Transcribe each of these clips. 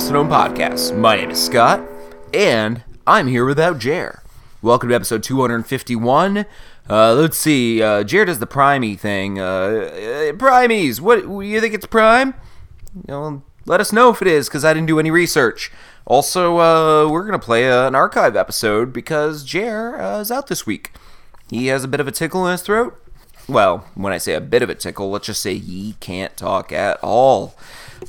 To Known podcast. My name is Scott, and I'm here without Jer. Welcome to episode 251. Uh, let's see. Uh, Jer does the primey thing. Uh, uh, primies. What you think it's prime? You know, let us know if it is, because I didn't do any research. Also, uh, we're gonna play uh, an archive episode because Jer uh, is out this week. He has a bit of a tickle in his throat. Well, when I say a bit of a tickle, let's just say he can't talk at all.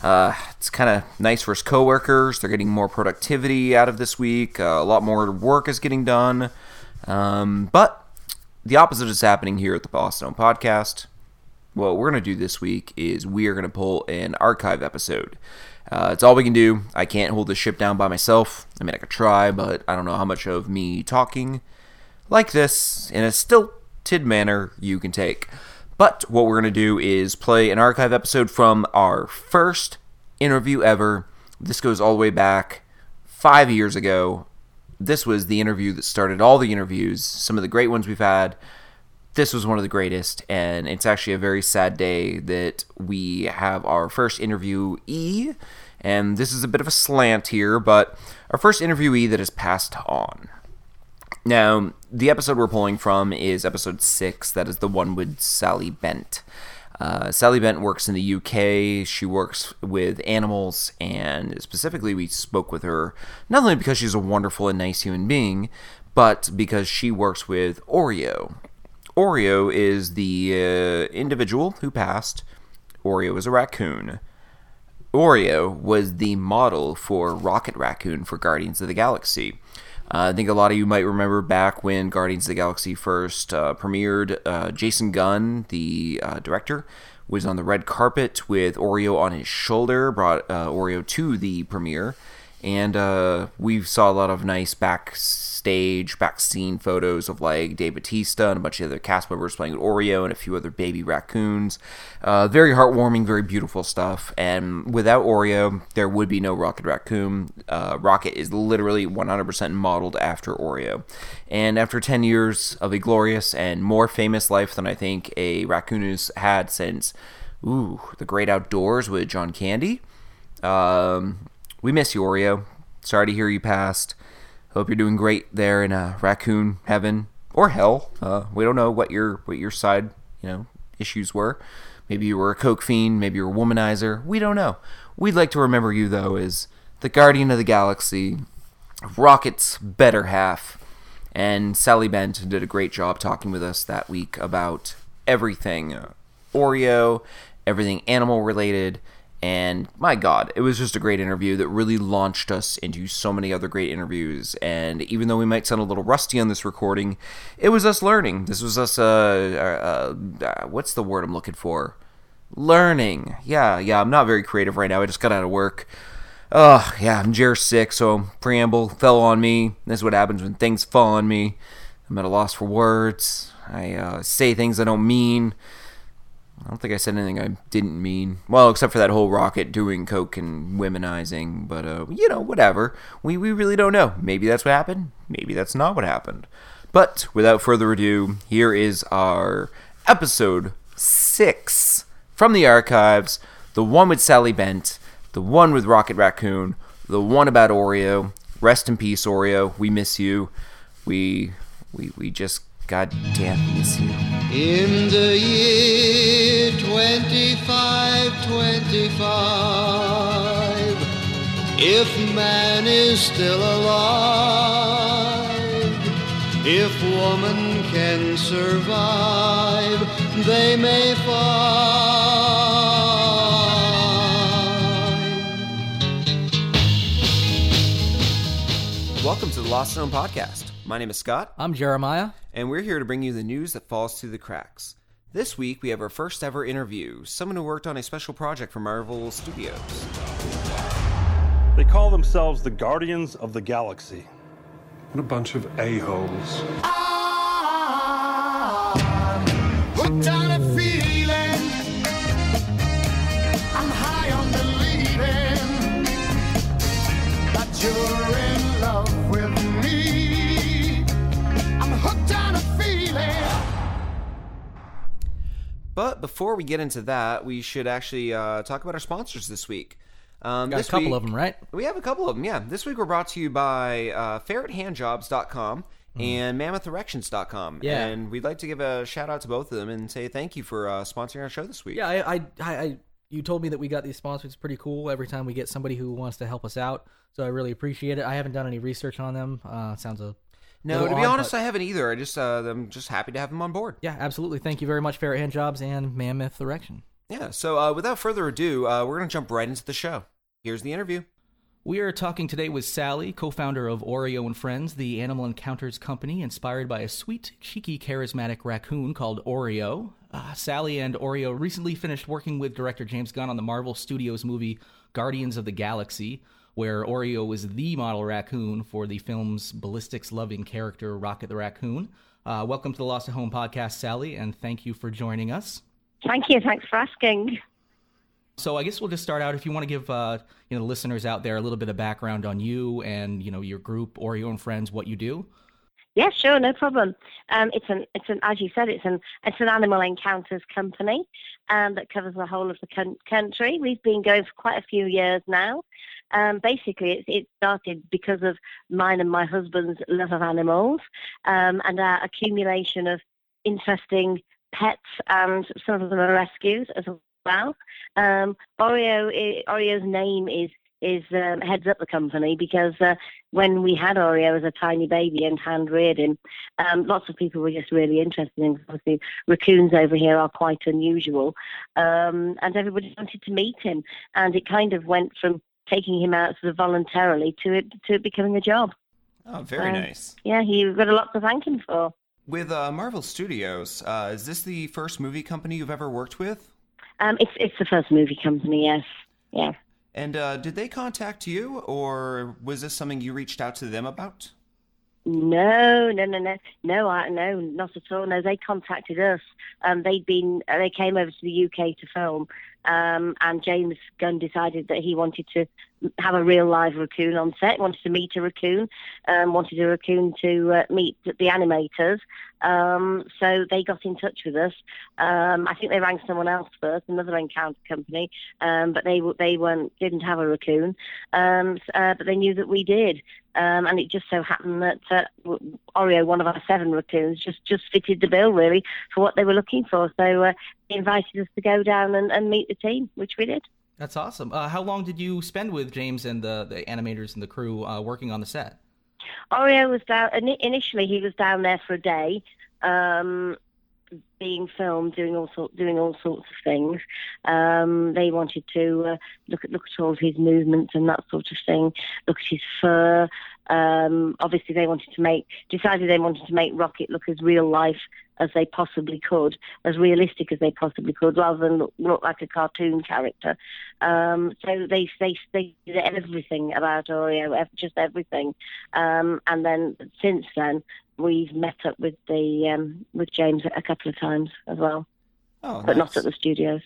Uh, it's kind of nice for his coworkers. They're getting more productivity out of this week. Uh, a lot more work is getting done. Um, but the opposite is happening here at the Boston Podcast. What we're going to do this week is we are going to pull an archive episode. Uh, it's all we can do. I can't hold the ship down by myself. I mean, I could try, but I don't know how much of me talking like this in a stilted manner you can take. But what we're going to do is play an archive episode from our first interview ever. This goes all the way back five years ago. This was the interview that started all the interviews, some of the great ones we've had. This was one of the greatest, and it's actually a very sad day that we have our first interviewee. And this is a bit of a slant here, but our first interviewee that has passed on. Now, the episode we're pulling from is episode six. That is the one with Sally Bent. Uh, Sally Bent works in the UK. She works with animals, and specifically, we spoke with her not only because she's a wonderful and nice human being, but because she works with Oreo. Oreo is the uh, individual who passed. Oreo is a raccoon. Oreo was the model for Rocket Raccoon for Guardians of the Galaxy. Uh, I think a lot of you might remember back when Guardians of the Galaxy first uh, premiered. Uh, James Gunn, the director, was on the red carpet with Oreo on his shoulder, brought Oreo to the premiere, and uh, we saw a lot of nice backstage, back scene photos of like Dave Batista and a bunch of other cast members playing with Oreo and a few other baby raccoons. Uh, very heartwarming, very beautiful stuff. And without Oreo, there would be no Rocket Raccoon. Uh, Rocket is literally 100% modeled after Oreo. And after 10 years of a glorious and more famous life than I think a raccoon has had since, ooh, the great outdoors with John Candy. Um, we miss you, Oreo. Sorry to hear you passed. Hope you're doing great there in uh, raccoon heaven or hell. Uh, we don't know what your what your side you know issues were. Maybe you were a coke fiend. Maybe you were a womanizer. We don't know. We'd like to remember you though as the guardian of the galaxy, Rocket's better half. And Sally Bent did a great job talking with us that week about everything uh, Oreo, everything animal related, and my God, it was just a great interview that really launched us into so many other great interviews. And even though we might sound a little rusty on this recording, it was us learning. This was us, uh, uh, uh, what's the word I'm looking for? Learning. Yeah, yeah, I'm not very creative right now. I just got out of work. Oh, yeah, I'm Jer sick, so preamble fell on me. This is what happens when things fall on me. I'm at a loss for words. I uh, say things I don't mean. I don't think I said anything I didn't mean. Well, except for that whole rocket doing coke and womenizing, but uh, you know, whatever. We we really don't know. Maybe that's what happened. Maybe that's not what happened. But without further ado, here is our episode six from the archives. The one with Sally Bent, the one with Rocket Raccoon, the one about Oreo. Rest in peace, Oreo. We miss you. We we we just goddamn miss you. In the year 2525, if man is still alive, if woman can survive, they may find. Welcome to the Lost Zone podcast. My name is Scott, I'm Jeremiah. and we're here to bring you the news that falls through the cracks. This week, we have our first ever interview, someone who worked on a special project for Marvel Studios. They call themselves the Guardians of the Galaxy. What a bunch of a-holes. Ah, Hooked on a feeling. But before we get into that, we should actually uh, talk about our sponsors this week. Um, Got a couple week- of them, right? We have a couple of them, yeah. This week we're brought to you by uh, ferrethandjobs.com and mammothterections.com. Hmm. Yeah. And we'd like to give a shout out to both of them and say thank you for uh, sponsoring our show this week. Yeah, I, I, I, I, you told me that we got these sponsors. It's pretty cool. Every time we get somebody who wants to help us out, so I really appreciate it. I haven't done any research on them. Uh, sounds a No, to be honest, but- I haven't either. I just uh, I'm just happy to have them on board. yeah, absolutely. Thank you very much, Ferret Hand Jobs and Mammoth Erection. Yeah. So uh, without further ado, uh, we're gonna jump right into the show. Here's the interview. We are talking today with Sally, co-founder of Oreo and Friends, the animal encounters company inspired by a sweet, cheeky, charismatic raccoon called Oreo. Uh, Sally and Oreo recently finished working with director James Gunn on the Marvel Studios movie Guardians of the Galaxy, where Oreo was the model raccoon for the film's ballistics-loving character Rocket the Raccoon. Uh, welcome to the Lost at Home podcast, Sally, and thank you for joining us. Thank you. Thanks for asking. So I guess we'll just start out. If you want to give uh, you know the listeners out there a little bit of background on you and you know your group, Oreo and Friends, what you do. Yeah, sure, no problem. Um, it's an, it's an, as you said, it's an, it's an animal encounters company um, that covers the whole of the coun- country. We've been going for quite a few years now. Um, basically, it, it started because of mine and my husband's love of animals um, and our accumulation of interesting pets, and some of them are rescues as well. Um, Oreo, Oreo's name is is um, heads up the company because uh, when we had Oreo as a tiny baby and hand reared him, um, lots of people were just really interested in. Obviously, raccoons over here are quite unusual, um, and everybody wanted to meet him. And it kind of went from taking him out sort of voluntarily to it to it becoming a job. Oh, very Um, nice. Yeah, he's got a lot to thank him for. With uh, Marvel Studios, uh, is this the first movie company you've ever worked with? Um, it's it's the first movie company, yes, yeah. And uh, did they contact you, or was this something you reached out to them about? No, no, no, no, no, I, no, not at all. No, they contacted us. Um, they'd been, uh, they came over to the UK to film, um, and James Gunn decided that he wanted to have a real live raccoon on set. Wanted to meet a raccoon, um, wanted a raccoon to uh, meet the animators. Um, so they got in touch with us. Um, I think they rang someone else first, another encounter company, um, but they they weren't didn't have a raccoon. Um, uh, but they knew that we did. And it just so happened that uh, Oreo, one of our seven raccoons, just just fitted the bill really for what they were looking for. So uh, invited us to go down and, and meet the team, which we did. That's awesome. Uh, how long did you spend with James and the the animators and the crew uh, working on the set? Oreo was down initially. He was down there for a day, um, being filmed, doing all sort, doing all sorts of things. Um, they wanted to uh, look at look at all of his movements and that sort of thing. Look at his fur. Um, obviously, they wanted to make decided they wanted to make Rocket look as real life as they possibly could, as realistic as they possibly could, rather than look, look like a cartoon character. Um, so they they they did everything about Oreo, just everything. Um, and then since then, we've met up with the um, with James a couple of times as well, Oh, but not at the studios.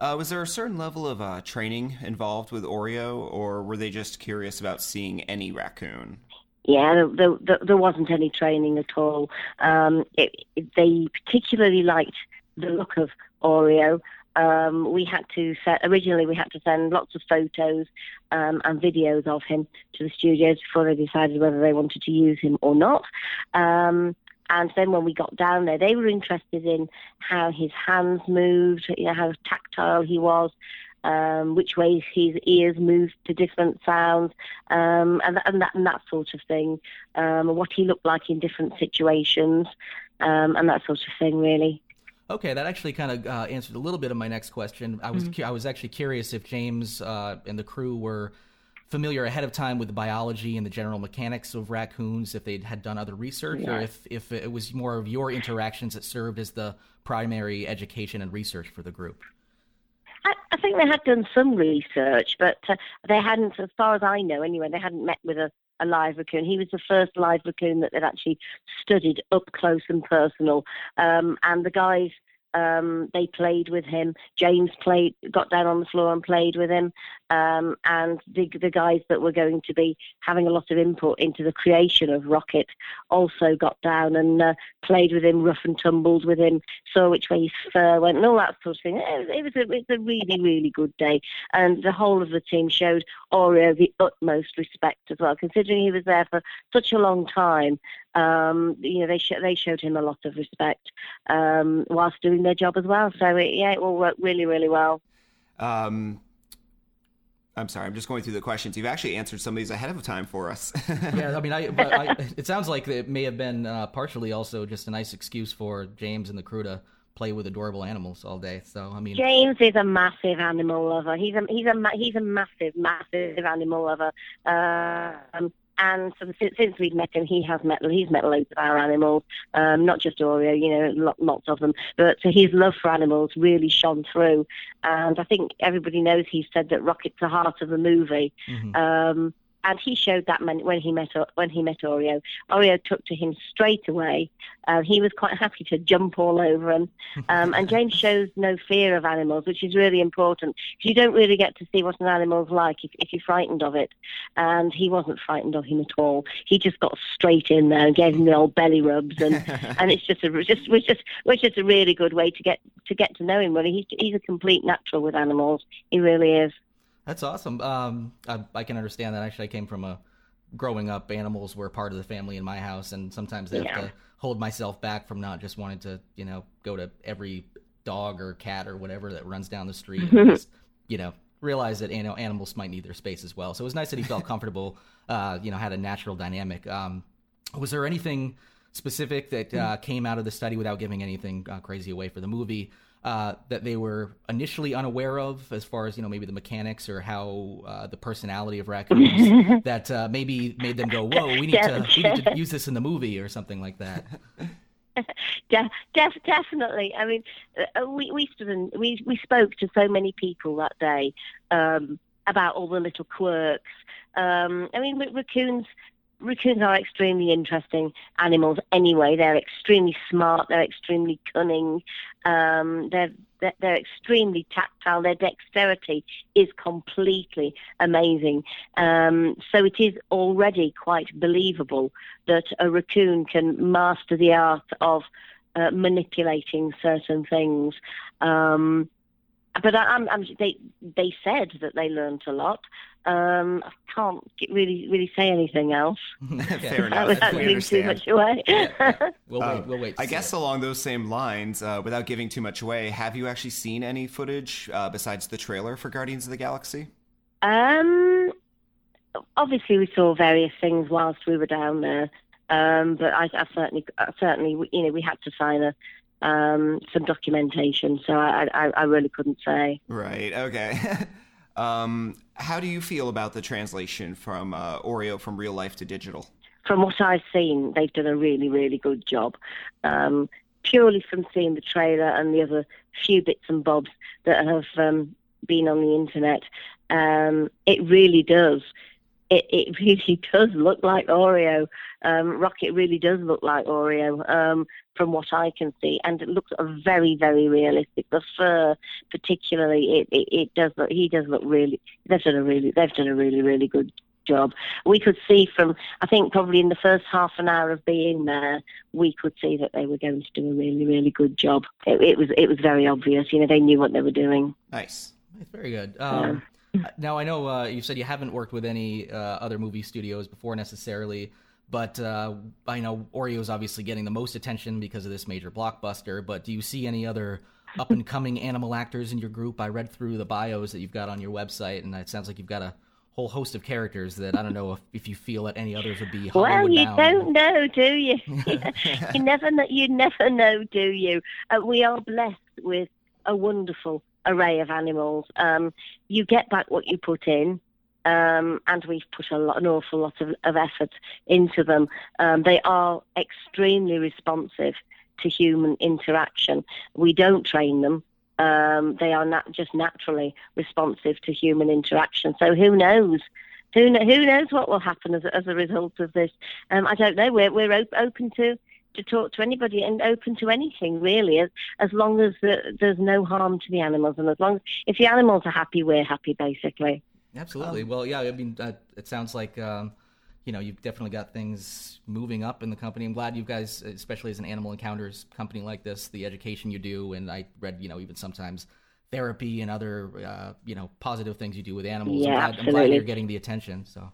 Uh, was there a certain level of uh, training involved with Oreo, or were they just curious about seeing any raccoon? Yeah, there, there- there, there wasn't any training at all. Um, it, it, they particularly liked the look of Oreo. Um, we had to set, originally we had to send lots of photos um, and videos of him to the studios before they decided whether they wanted to use him or not. Um, and then when we got down there, they were interested in how his hands moved, you know, how tactile he was, um, which ways his ears moved to different sounds, um, and, and that and that sort of thing, um, what he looked like in different situations, um, and that sort of thing, really. Okay, that actually kind of uh, answered a little bit of my next question. I was cu- I was actually curious if James uh, and the crew were familiar ahead of time with the biology and the general mechanics of raccoons, if they'd had done other research, or if if it was more of your interactions that served as the primary education and research for the group. I, I think they had done some research, but uh, they hadn't, as far as I know, anyway, they hadn't met with a, a live raccoon. He was the first live raccoon that they'd actually studied up close and personal. Um, and the guys Um, they played with him. James played, got down on the floor and played with him. Um, and the, the guys that were going to be having a lot of input into the creation of Rocket also got down and uh, played with him, rough and tumbled with him, saw which way his fur went, and all that sort of thing. It it was, a, it was a really, really good day. And the whole of the team showed Oreo the utmost respect as well, considering he was there for such a long time. Um, you know, they sh- they showed him a lot of respect um, whilst doing their job as well. So it, yeah, it all worked really, really well. Um, I'm sorry, I'm just going through the questions. You've actually answered some of these ahead of time for us. yeah, I mean, I, but I, it sounds like it may have been uh, partially also just a nice excuse for James and the crew to play with adorable animals all day. So I mean, James is a massive animal lover. He's a he's a he's a massive massive animal lover. Uh, um, and so since, since we've met him, he has met he's met loads of our animals, um, not just Oreo, you know, lo- lots of them. But so his love for animals really shone through, and I think everybody knows he said that Rocket's the heart of the movie. mhm. Um, and he showed that when, when he met when he met Oreo. Oreo took to him straight away. Uh, he was quite happy to jump all over him. Um, and James shows no fear of animals, which is really important. You don't really get to see what an animal's like if, if you're frightened of it. And he wasn't frightened of him at all. He just got straight in there and gave him the old belly rubs, and and it's just a just was just was just a really good way to get to get to know him. Really, he's he's a complete natural with animals. He really is. That's awesome. Um, I, I can understand that. Actually, I came from a growing up. Animals were part of the family in my house, and sometimes I have Yeah. to hold myself back from not just wanting to, you know, go to every dog or cat or whatever that runs down the street. and just, you know, realize that you know animals might need their space as well. So it was nice that he felt comfortable. Uh, you know, had a natural dynamic. Um, was there anything specific that uh, came out of the study without giving anything uh, crazy away for the movie? Uh, that they were initially unaware of, as far as you know, maybe the mechanics or how uh, the personality of raccoons that uh, maybe made them go, "Whoa, we need to we need to use this in the movie" or something like that. De- def- definitely. I mean, uh, we we stood and we we spoke to so many people that day um, about all the little quirks. Um, I mean, raccoons. Raccoons are extremely interesting animals. Anyway, they're extremely smart. They're extremely cunning. Um, they're, they're extremely tactile. Their dexterity is completely amazing. Um, so it is already quite believable that a raccoon can master the art of uh, manipulating certain things. Um, but I, I'm, I'm, they they said that they learnt a lot. Um, I can't get- really really say anything else Fair enough. without we giving too much away. We'll Uh, wait. We'll wait. I guess it. along those same lines, uh, without giving too much away, have you actually seen any footage uh, besides the trailer for Guardians of the Galaxy? Um, obviously, we saw various things whilst we were down there, um, but I, I certainly, I certainly, you know, we had to sign a um, some documentation, so I, I, I really couldn't say. Right. Okay. um, how do you feel about the translation from uh, Oreo from real life to digital? From what I've seen, they've done a really, really good job. Um, purely from seeing the trailer and the other few bits and bobs that have um, been on the internet, um, it really does. It, it really does look like Oreo. Um, Rocket really does look like Oreo um, from what I can see, and it looks very, very realistic. The fur, particularly, it, it, it does look. He does look really. They've done a really. They've done a really, really good job. We could see from. I think probably in the first half an hour of being there, we could see that they were going to do a really, really good job. It, it was. It was very obvious. You know, they knew what they were doing. Nice. Very good. Um, now I know uh, you said you haven't worked with any uh, other movie studios before necessarily, but uh, I know Oreo's obviously getting the most attention because of this major blockbuster. But do you see any other up and coming animal actors in your group? I read through the bios that you've got on your website, and it sounds like you've got a whole host of characters that I don't know if, if you feel that any others would be Well, you bound. don't know, do you? you never know. You never know, do you? Uh, we are blessed with a wonderful array of animals. Um, you get back what you put in. Um, and we've put a lot, an awful lot of, of effort into them. Um, they are extremely responsive to human interaction. We don't train them. Um, they are not just naturally responsive to human interaction. So who knows? Who, who knows what will happen as, a- as a result of this? Um, I don't know. We're, we're op- open to to talk to anybody and open to anything really, as as long as the, there's no harm to the animals and as long as if the animals are happy, we're happy basically. Absolutely. well, yeah. I mean, uh, it sounds like um, you know you've definitely got things moving up in the company. I'm glad you guys, especially as an animal encounters company like this, the education you do, and I read, you know, even sometimes therapy and other, uh, you know, positive things you do with animals. Yeah, I'm, glad, I'm glad you're getting the attention. So.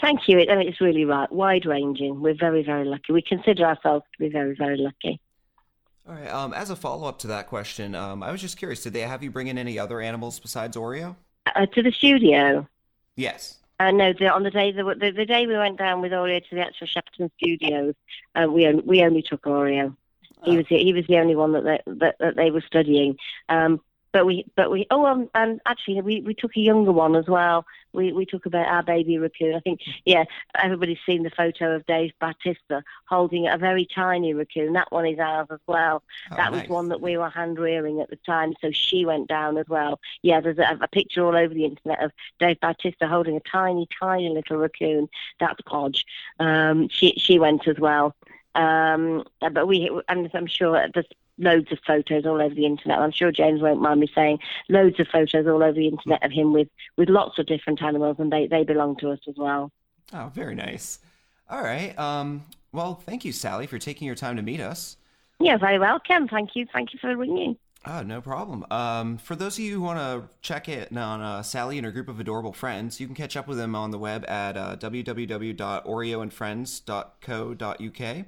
Thank you. I mean, it's really right, wide ranging. We're very very lucky. We consider ourselves to be very very lucky. All right. Um, as a follow up to that question, um, I was just curious. Did they have you bring in any other animals besides Oreo? Uh, to the studio. Yes. Uh, no, the, on the day the, the, the day we went down with Oreo to the actual Shepperton Studios, uh, we on- we only took Oreo. He was the, he was the only one that they, that, that they were studying. Um, but we but we oh um, and actually we, we took a younger one as well. We we took about our baby raccoon. I think yeah everybody's seen the photo of Dave Batista holding a very tiny raccoon. That one is ours as well. Oh, that nice. was one that we were hand rearing at the time, so she went down as well. Yeah, there's a, a picture all over the internet of Dave Batista holding a tiny, tiny little raccoon. That's Podge. Um, she she went as well. Um, but we, and I'm sure there's loads of photos all over the internet. I'm sure James won't mind me saying loads of photos all over the internet of him with with lots of different animals, and they they belong to us as well. Oh, very nice. All right. Um, well, thank you, Sally, for taking your time to meet us. Yeah, very welcome. Thank you. Thank you for ringing. Oh, no problem. Um, for those of you who want to check it on uh, Sally and her group of adorable friends, you can catch up with them on the web at uh, www.oreoandfriends.co.uk.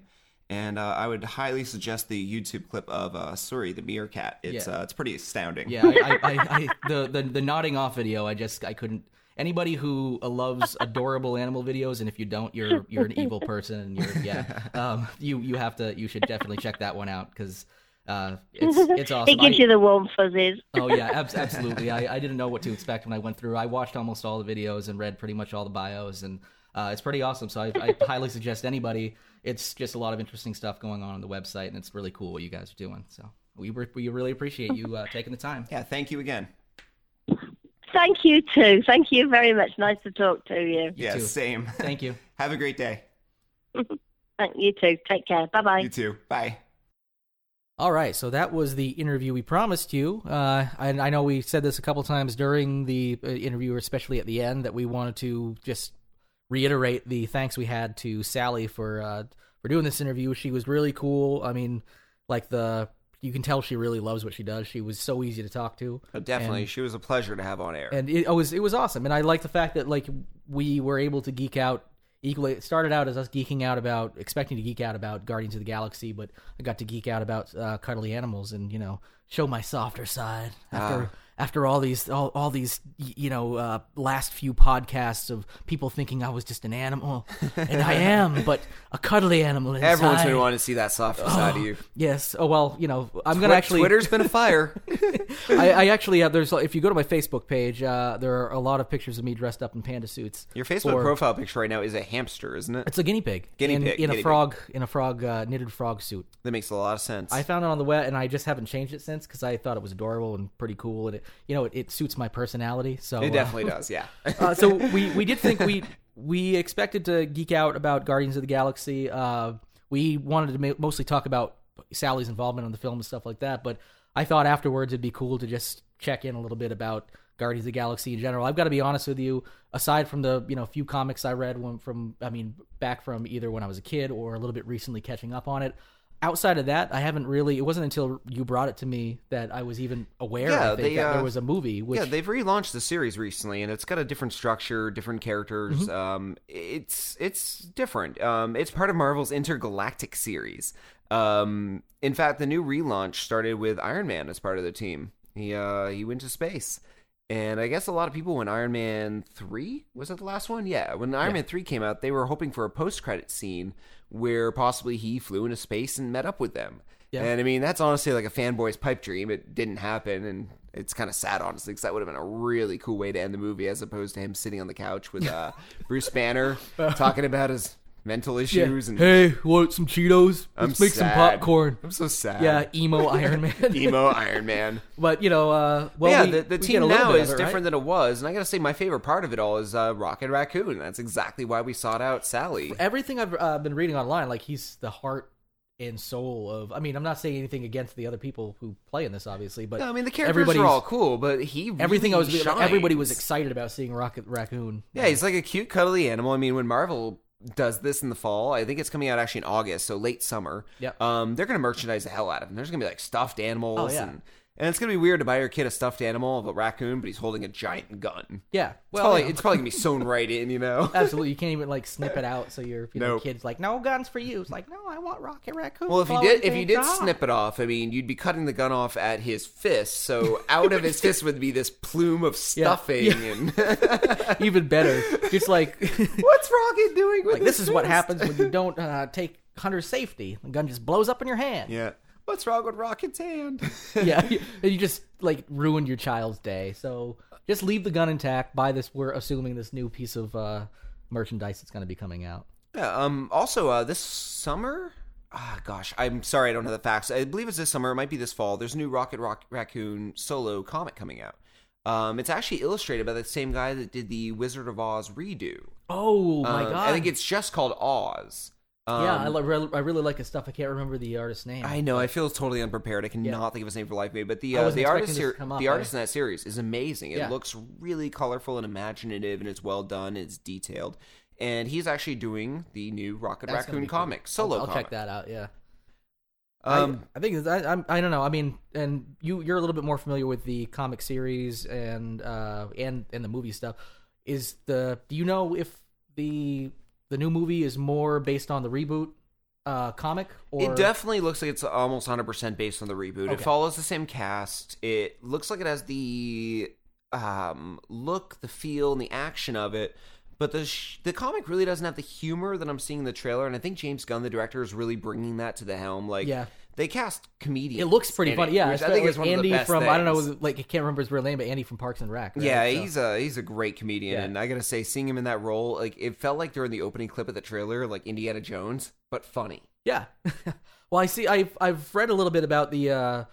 And uh, I would highly suggest the YouTube clip of uh, Suri, the meerkat. It's Yeah. uh, it's pretty astounding. Yeah, I, I, I, I the, the the nodding off video. I just I couldn't. Anybody who loves adorable animal videos, and if you don't, you're you're an evil person. And you're yeah, um, you you have to you should definitely check that one out because uh, it's it's awesome. It gives I- you the warm fuzzies. oh yeah, abs- absolutely. I, I didn't know what to expect when I went through. I watched almost all the videos and read pretty much all the bios, and uh, it's pretty awesome. So I, I highly suggest anybody. It's just a lot of interesting stuff going on on the website, and it's really cool what you guys are doing. So we re- we really appreciate you uh, taking the time. Yeah, thank you again. Thank you too. Thank you very much. Nice to talk to you. yeah, too. same. Thank you. Have a great day. Thank you too. Take care. Bye bye. You too. Bye. All right, so that was the interview we promised you. Uh, and I know we said this a couple times during the uh, interview, especially at the end, that we wanted to just reiterate the thanks we had to Sally for uh, for doing this interview. She was really cool. I mean, like the you can tell she really loves what she does. She was so easy to talk to. Uh, definitely, And- she was a pleasure to have on air. and it, it was it was awesome. And I like the fact that like we were able to geek out equally. It started out as us geeking out about expecting to geek out about Guardians of the Galaxy, but I got to geek out about uh, cuddly animals and you know show my softer side after. After all these, all, all these, you know, uh, last few podcasts of people thinking I was just an animal, and I am, but a cuddly animal inside. Everyone's been wanting to see that softer side of you. Yes. Oh well, you know, I'm gonna actually. Twitter's been a fire. I, I actually have. There's if you go to my Facebook page, uh, there are a lot of pictures of me dressed up in panda suits. Your Facebook for- profile picture right now is a hamster, isn't it? It's a guinea pig. Guinea in, pig, in guinea a pig. frog in a frog uh, knitted frog suit. That makes a lot of sense. I found it on the web, and I just haven't changed it since because I thought it was adorable and pretty cool, and it you know it, it suits my personality. So it uh, definitely does, yeah. uh, so we we did think we we expected to geek out about Guardians of the Galaxy. Uh, we wanted to ma- mostly talk about Sally's involvement in the film and stuff like that, but I thought afterwards it'd be cool to just check in a little bit about Guardians of the Galaxy in general. I've got to be honest with you. Aside from the you know few comics I read when from I mean back from either when I was a kid or a little bit recently catching up on it. Outside of that, I haven't really. It wasn't until you brought it to me that I was even aware. Yeah, they, that uh, there was a movie. Which, yeah, they've relaunched the series recently, and it's got a different structure, different characters. Mm-hmm. Um, it's it's different. Um, it's part of Marvel's intergalactic series. Um, in fact, the new relaunch started with Iron Man as part of the team. He uh, he went to space, and I guess a lot of people when Iron Man three was it the last one? Yeah, when Iron Yeah. Man three came out, they were hoping for a post credit scene where possibly he flew into space and met up with them. Yeah. And I mean, that's honestly like a fanboy's pipe dream. It didn't happen, and it's kind of sad, honestly, because that would have been a really cool way to end the movie, as opposed to him sitting on the couch with uh, Bruce Banner talking about his mental issues and hey, want some Cheetos? I'm Let's make some popcorn. I'm so sad. Yeah, emo Iron Man. emo Iron Man. but you know, uh, well, yeah, we- the, the we get team a now is it, right? different than it was, and I gotta say, my favorite part of it all is uh, Rocket Raccoon. That's exactly why we sought out Sally. everything I've uh, been reading online, like he's the heart and soul of. I mean, I'm not saying anything against the other people who play in this, obviously, but No, I mean the characters are all cool, but he really everything I was like, everybody was excited about seeing Rocket Raccoon. Yeah, he's like a cute, cuddly animal. I mean, when Marvel does this in the fall, I think it's coming out actually in August, so late summer. Yep. Um, they're gonna merchandise the hell out of them. There's gonna be like stuffed animals, Oh, yeah. and and it's gonna be weird to buy your kid a stuffed animal of a raccoon, but he's holding a giant gun. yeah. It's Well, probably it's probably gonna be sewn right in, you know. absolutely. You can't even like snip it out, so your you know, Nope. kid's like, "No guns for you." It's like, "No, I want Rocket Raccoon." Well, if you did, if you did off." snip it off, I mean, you'd be cutting the gun off at his fist. So out of his fist would be this plume of stuffing, Yeah. and even better, just like what's Rocket doing with like this his is what happens when you don't uh, take hunter's safety. The gun just blows up in your hand. Yeah. What's wrong with Rocket's hand? yeah, you- you just like ruined your child's day. So just leave the gun intact. Buy this. We're assuming this new piece of uh, merchandise that's going to be coming out. Yeah. Um. Also, uh, this summer. Ah, gosh, I'm sorry, I don't have the facts. I believe it's this summer. It might be this fall. There's a new Rocket Rock Raccoon solo comic coming out. Um, it's actually illustrated by the same guy that did the Wizard of Oz redo. Oh my Um, god! I think it's just called Oz. Um, yeah. I, li- re- I really like his stuff. I can't remember the artist's name. I know. I feel totally unprepared. I cannot Yeah. think of his name for life me. But the uh, the artist here, up. the artist in that series is amazing. It Yeah. looks really colorful and imaginative, and it's well done. It's detailed, and he's actually doing the new Rocket That's Raccoon be cool. comic solo I'll, I'll comic. check that out. Yeah. Um, I, I think I, I'm, I don't know. I mean, and you you're a little bit more familiar with the comic series and uh and and the movie stuff. Is the do you know if the the new movie is more based on the reboot uh comic or It definitely looks like it's almost 100% based on the reboot. It follows the same cast. It looks like it has the um, look, the feel, and the action of it. But the sh- the comic really doesn't have the humor that I'm seeing in the trailer, and I think James Gunn, the director, is really bringing that to the helm. Like, Yeah. They cast comedians. It looks pretty funny. it, Yeah, I think like one Andy of the best from I don't know, like I can't remember his real name, but Andy from Parks and Rec. right? Yeah, So- he's a he's a great comedian, Yeah. and I gotta say, seeing him in that role, like it felt like during the opening clip of the trailer, like Indiana Jones, but funny. Yeah. well, I see. I've I've read a little bit about the uh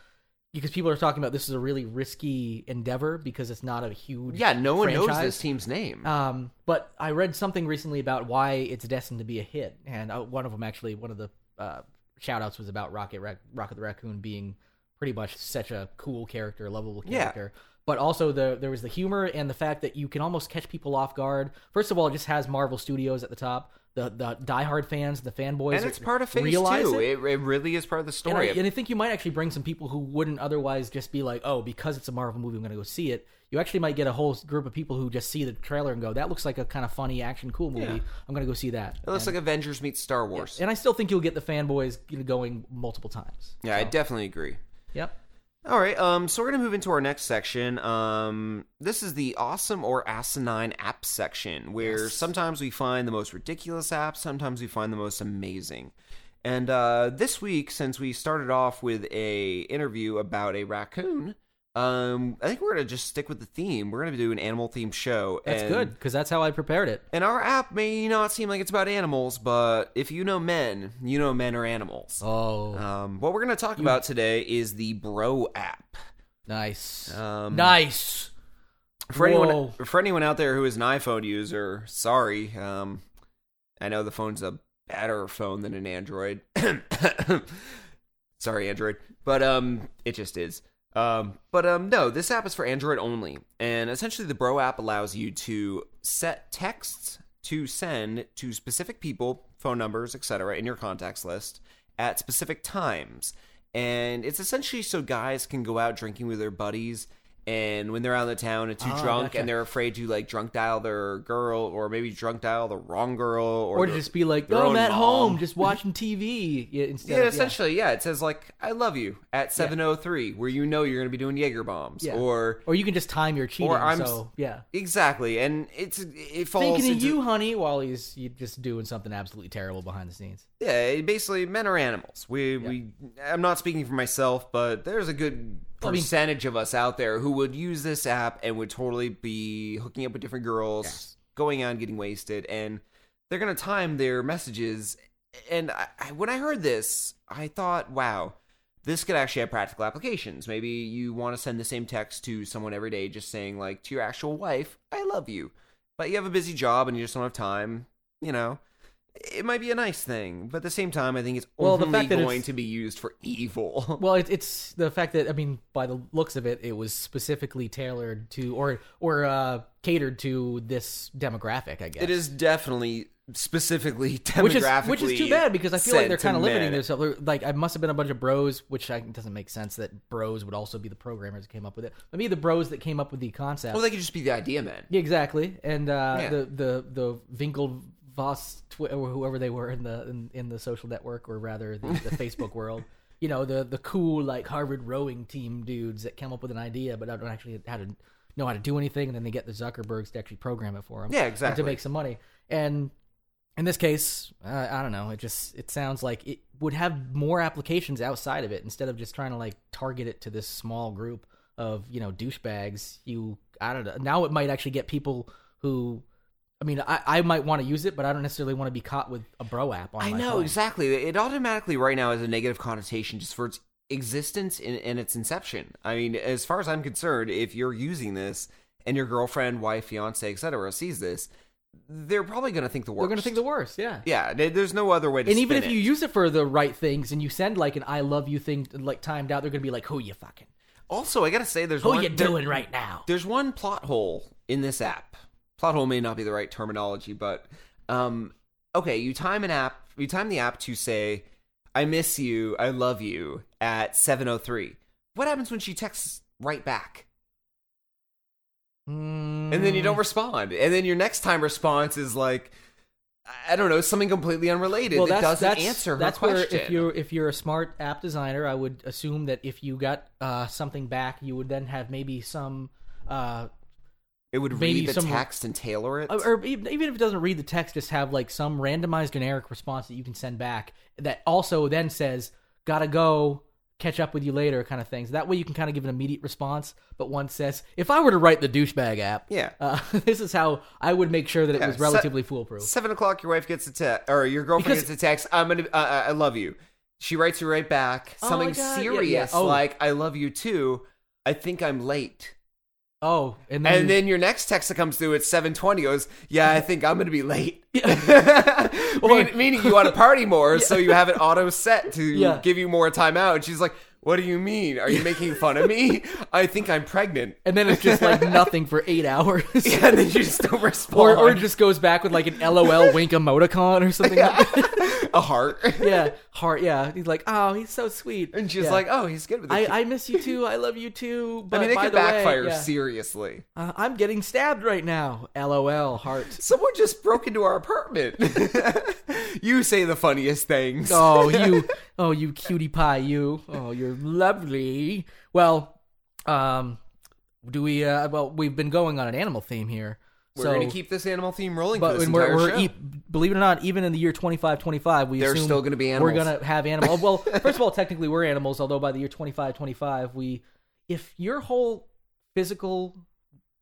because people are talking about this is a really risky endeavor because it's not a huge Yeah, no one knows this team's name. Um, but I read something recently about why it's destined to be a hit, and uh, one of them actually, one of the uh, shout outs was about Rocket Rac- Rocket the Raccoon being pretty much such a cool character, lovable Yeah. character. But also the there was the humor and the fact that you can almost catch people off guard. First of all, it just has Marvel Studios at the top. The the diehard fans, the fanboys, and it's part of Phase realize Two. It. It. It, really is part of the And I, story. and I think you might actually bring some people who wouldn't otherwise just be like, oh, because it's a Marvel movie, I'm going to go see it. You actually might get a whole group of people who just see the trailer and go, that looks like a kind of funny action, cool movie. Yeah. I'm going to go see that. it looks and, like Avengers meets Star Wars. and I still think you'll get the fanboys going multiple times. Yeah, I definitely agree. Yep. All right, um, so we're gonna move into our next section. Um, this is the awesome or asinine app section, where Yes. sometimes we find the most ridiculous apps, sometimes we find the most amazing. And uh, this week, since we started off with a interview about a raccoon, um, I think we're gonna just stick with the theme. We're gonna do an animal themed show. That's and, good because that's how I prepared it. And our app may not seem like it's about animals, but if you know men, you know men are animals. Oh, Um, what we're gonna talk about today is the Bro app. nice. Um, nice. For anyone, for anyone out there who is an iPhone user, sorry. Um, I know the phone's a better phone than an Android. sorry, Android, but um, it just is. Um, but um, no, this app is for Android only, and essentially the Bro app allows you to set texts to send to specific people, phone numbers, etc., in your contacts list at specific times. And it's essentially so guys can go out drinking with their buddies, and when they're out of the town and too Ah, drunk, gotcha. and they're afraid to like drunk dial their girl, or maybe drunk dial the wrong girl, or, Or to the- just be like, their oh, I'm at mom. home just watching TV. Yeah, instead Yeah, of, essentially, yeah. It says like "I love you" at seven oh three, where you know you're going to be doing Jaeger bombs, Yeah. or Or you can just time your cheating. I'm so yeah. exactly, and it's it falls Thinking of into you, honey, while he's just doing something absolutely terrible behind the scenes. yeah. Basically, men are animals. We we. I'm not speaking for myself, but there's a good percentage of us out there who would use this app and would totally be hooking up with different girls, Yes. going out and getting wasted, and they're going to time their messages. And I, I, when I heard this, I thought, wow, this could actually have practical applications. Maybe you want to send the same text to someone every day, just saying, like, to your actual wife, I love you. But you have a busy job and you just don't have time, you know. It might be a nice thing, but at the same time, I think it's Well, the only fact that going it's- to be used for evil. Well, it, it's the fact that I mean, by the looks of it, it was specifically tailored to or or uh, catered to this demographic. I guess It is definitely specifically demographically which is which is too bad because I feel like they're kind of limiting sent to men. themselves. Like, I must have been a bunch of bros, which I, doesn't make sense that bros would also be the programmers that came up with it. Maybe the bros that came up with the concept. Well, they could just be the idea men. Yeah, exactly. And uh, Yeah. the the the Twi- or whoever they were in the in, in the social network, or rather the, the Facebook world. You know, the the cool like Harvard rowing team dudes that come up with an idea, but don't actually how to know how to do anything, and then they get the Zuckerbergs to actually program it for them. Yeah, exactly. to make some money. And in this case, uh, I don't know. It just it sounds like it would have more applications outside of it instead of just trying to like target it to this small group of you know douchebags. You I don't know. Now it might actually get people who. I mean, I, I might want to use it, but I don't necessarily want to be caught with a bro app on I my know phone. exactly. It automatically right now has a negative connotation just for its existence and, and its inception. I mean, as far as I'm concerned, if you're using this and your girlfriend, wife, fiance, etc., sees this, they're probably going to think the worst. They're going to think the worst, yeah. yeah. there- There's no other way to. And even if you use it for the right things and you send like an "I love you" thing like timed out, they're going to be like, "Who you fucking? also, I gotta say, there's Who one, you there- doing right now?" There's one plot hole in this app. Plot hole may not be the right terminology, but um, okay, you time an app, you time the app to say, "I miss you, I love you" at 7:03. What happens when she texts right back? And then you don't respond. And then your next time response is like, I don't know, something completely unrelated well, that doesn't that's, answer her that's question. where if you're if you're a smart app designer, I would assume that if you got uh, something back, you would then have maybe some. Uh, it would maybe read the some- text and tailor it. or even if it doesn't read the text, just have like some randomized generic response that you can send back that also then says "gotta go, catch up with you later" kind of things. that way, you can kind of give an immediate response. But one says, "If I were to write the douchebag app, Yeah. uh, this is how I would make sure that it Yeah, was se- relatively foolproof." Seven o'clock, your wife gets a text, or your girlfriend Because- gets a text. I'm gonna, uh, uh, I love you. She writes you right back Oh something my God, yeah, serious yeah. Oh. like "I love you too." I think I'm late. Oh, and then, And then your next text that comes through at 7:20 goes, "Yeah, I think I'm going to be late." Mean- meaning you want to party more, so you have it auto set to Yeah. give you more time out. And she's like, "What do you mean? Are you making fun of me? I think I'm pregnant." and then it's just like nothing for eight hours. Yeah, and then you just don't respond. or or it just goes back with like an LOL wink emoticon or something. like a heart. yeah, heart. Yeah, he's like, oh, he's so sweet. And she's Yeah. like, "Oh, he's good with it." I, I miss you too. I love you too. But I mean, it could the way, backfire yeah, seriously. uh, I'm getting stabbed right now. LOL, heart. Someone just broke into our apartment. you say the funniest things. Oh, you, oh, you cutie pie, you. Oh, you're lovely. Well, um, do we? Uh, well, we've been going on an animal theme here. We're so, going to keep this animal theme rolling But we're, we're e- believe it or not, even in the year 2525, we There's assume still gonna be We're gonna have animals. Well, first of all, technically we're animals. Although by the year 2525, we, if your whole physical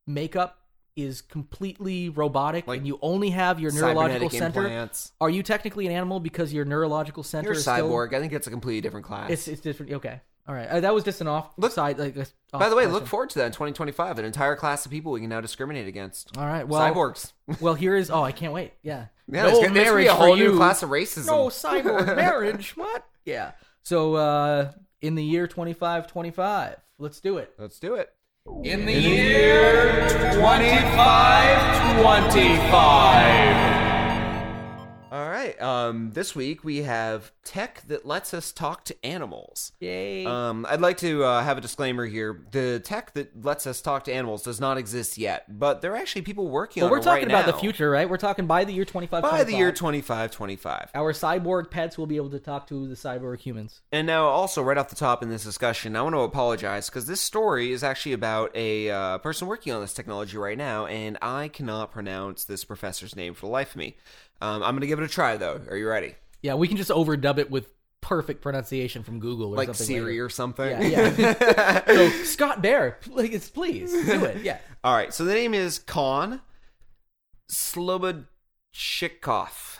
makeup is completely robotic Like and you only have your neurological center, implants. are you technically an animal because your neurological center You're a is still? cyborg. I think it's a completely different class. It's it's different. Okay, all right. Uh, that was just an off Look- side. Like, a By the way, question. look forward to that in 2025. An entire class of people we can now discriminate against. All right. Well, Cyborgs. Well, here is. Oh, I can't wait. Yeah. Yeah, no it's gonna be a marriage whole for new you. class of racism. No cyborg marriage. What? Yeah. So uh in the year 2525, let's do it. Let's do it. In the year 2525. All right. Um, this week we have tech that lets us talk to animals. Yay. Um, I'd like to uh, have a disclaimer here. The tech that lets us talk to animals does not exist yet, but there are actually people working well, on we're talking right about now. the future, right? We're talking by the year 25. By the year 2525. our cyborg pets will be able to talk to the cyborg humans. And now, also, right off the top in this discussion, I want to apologize because this story is actually about a uh, person working on this technology right now, and I cannot pronounce this professor's name for the life of me. Um, I'm going to give it a try, though. Are you ready? Yeah, we can just overdub it with perfect pronunciation from Google or Like something. Siri later. or something? Yeah, yeah. so Scott Bear, please, please do it. Yeah. All right, so the name is Khan Slobod Chikoff.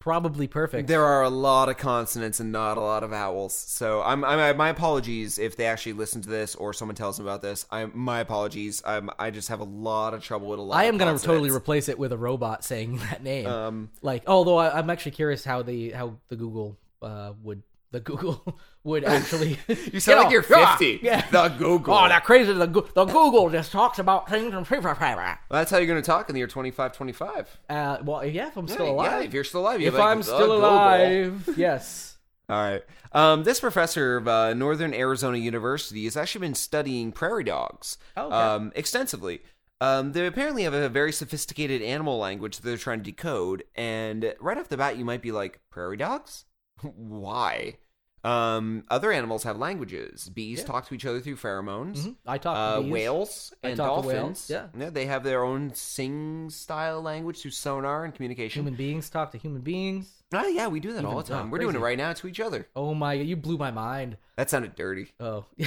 Probably perfect. There are a lot of consonants and not a lot of vowels. So I'm, I'm my apologies if they actually listen to this or someone tells them about this. I my apologies. I'm I just have a lot of trouble with a lot. I am going to totally replace it with a robot saying that name. Um, like, although I, I'm actually curious how the how the Google uh, would the Google would actually. You sound like you're 50. Yeah. The Google. Oh, that crazy! The, the Google just talks about things and Well, that's how you're going to talk in the year 2525. Uh, well, yeah, if I'm still alive. yeah, if you're still alive, you if like, I'm still Google. alive, yes. All right. Um, this professor of uh, Northern Arizona University has actually been studying prairie dogs Oh, okay. um, extensively. Um, they apparently have a very sophisticated animal language that they're trying to decode. And right off the bat, you might be like, prairie dogs? Why? Um, other animals have languages. Bees Yeah. talk to each other through pheromones. Mhm. I talk to Uh, bees. whales and to dolphins. whales, yeah. they have their own sing style language through sonar and communication. Human beings talk to human beings. Oh, yeah, we do that all the time. We're doing it right now to each other. Oh my! You blew my mind. That sounded dirty. Oh. In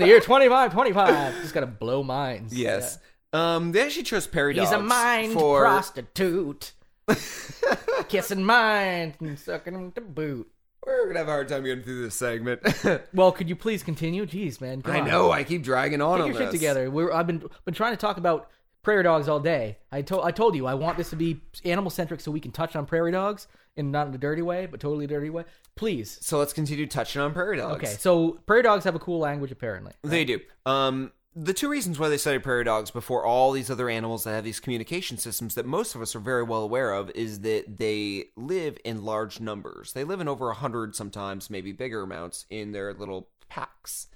the year 2525, just gotta blow minds. Yes. Um, they actually chose prairie dogs. He's a mind for prostitute. Kissing mine and sucking him to boot. We're gonna have a hard time getting through this segment. Well, could you please continue? Jeez, man. I know. I keep dragging on Get your shit together. We're, I've been been trying to talk about prairie dogs all day. I told I told you I want this to be animal centric so we can touch on prairie dogs and not in a dirty way, but totally dirty way. Please. So let's continue touching on prairie dogs. Okay, so prairie dogs have a cool language apparently. They do. Um, the two reasons why they study prairie dogs before all these other animals that have these communication systems that most of us are very well aware of is that they live in large numbers. They live in over a hundred, sometimes maybe bigger amounts in their little packs.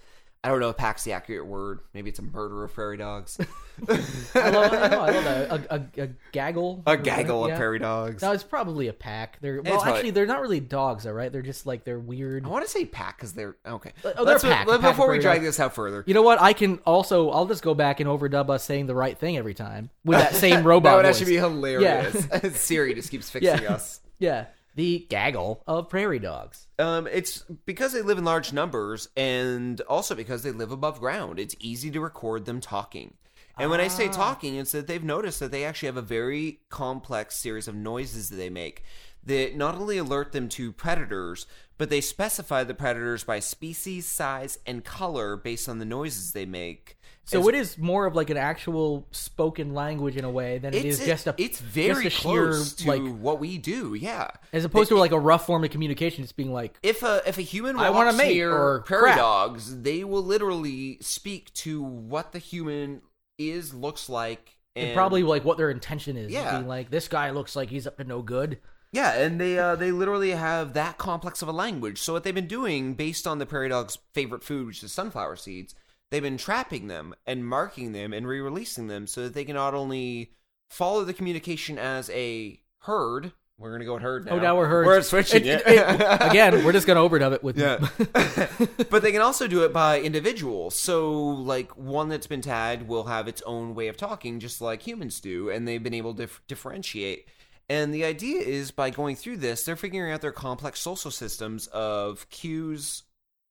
I don't know if pack's the accurate word. Maybe it's a murder of prairie dogs. I love, I know, I love that. A, a, a gaggle. a gaggle of prairie dogs. No, it's probably a pack. They're well, probably- actually, they're not really dogs, though, right? They're just like they're weird. I want to say pack because they're okay. Oh, they're pack, pack before we drag dogs. this out further, You know what? I can also. I'll just go back and overdub us saying the right thing every time with that same robot. that would voice. actually be hilarious. Yeah. Siri just keeps fixing Yeah. us. yeah, the gaggle of prairie dogs. Um, it's because they live in large numbers, and also because they live above ground. It's easy to record them talking. And when I Ah. say talking, it's that they've noticed that they actually have a very complex series of noises that they make that not only alert them to predators, but they specify the predators by species, size, and color based on the noises they make. So As- it is more of like an actual spoken language in a way than it's is just a. it's very a sheer, close to like what we do. Yeah, as opposed to like a rough form of communication. it's being like, if a if a human I want mate, near or prairie crap. dogs, they will literally speak to what the human is, looks like, and and probably like what their intention is. Yeah. being like this guy looks like he's up to no good. Yeah, and they uh, they literally have that complex of a language. So what they've been doing, based on the prairie dog's favorite food, which is sunflower seeds, they've been trapping them and marking them and re-releasing them so that they can not only follow the communication as a herd. We're gonna go with herd now. Oh, now we're heard. We're switching It- it. it- again, we're just gonna overdub it with Yeah. but they can also do it by individual. So, like, one that's been tagged will have its own way of talking, just like humans do, and they've been able to dif- differentiate. And the idea is by going through this, they're figuring out their complex social systems of cues,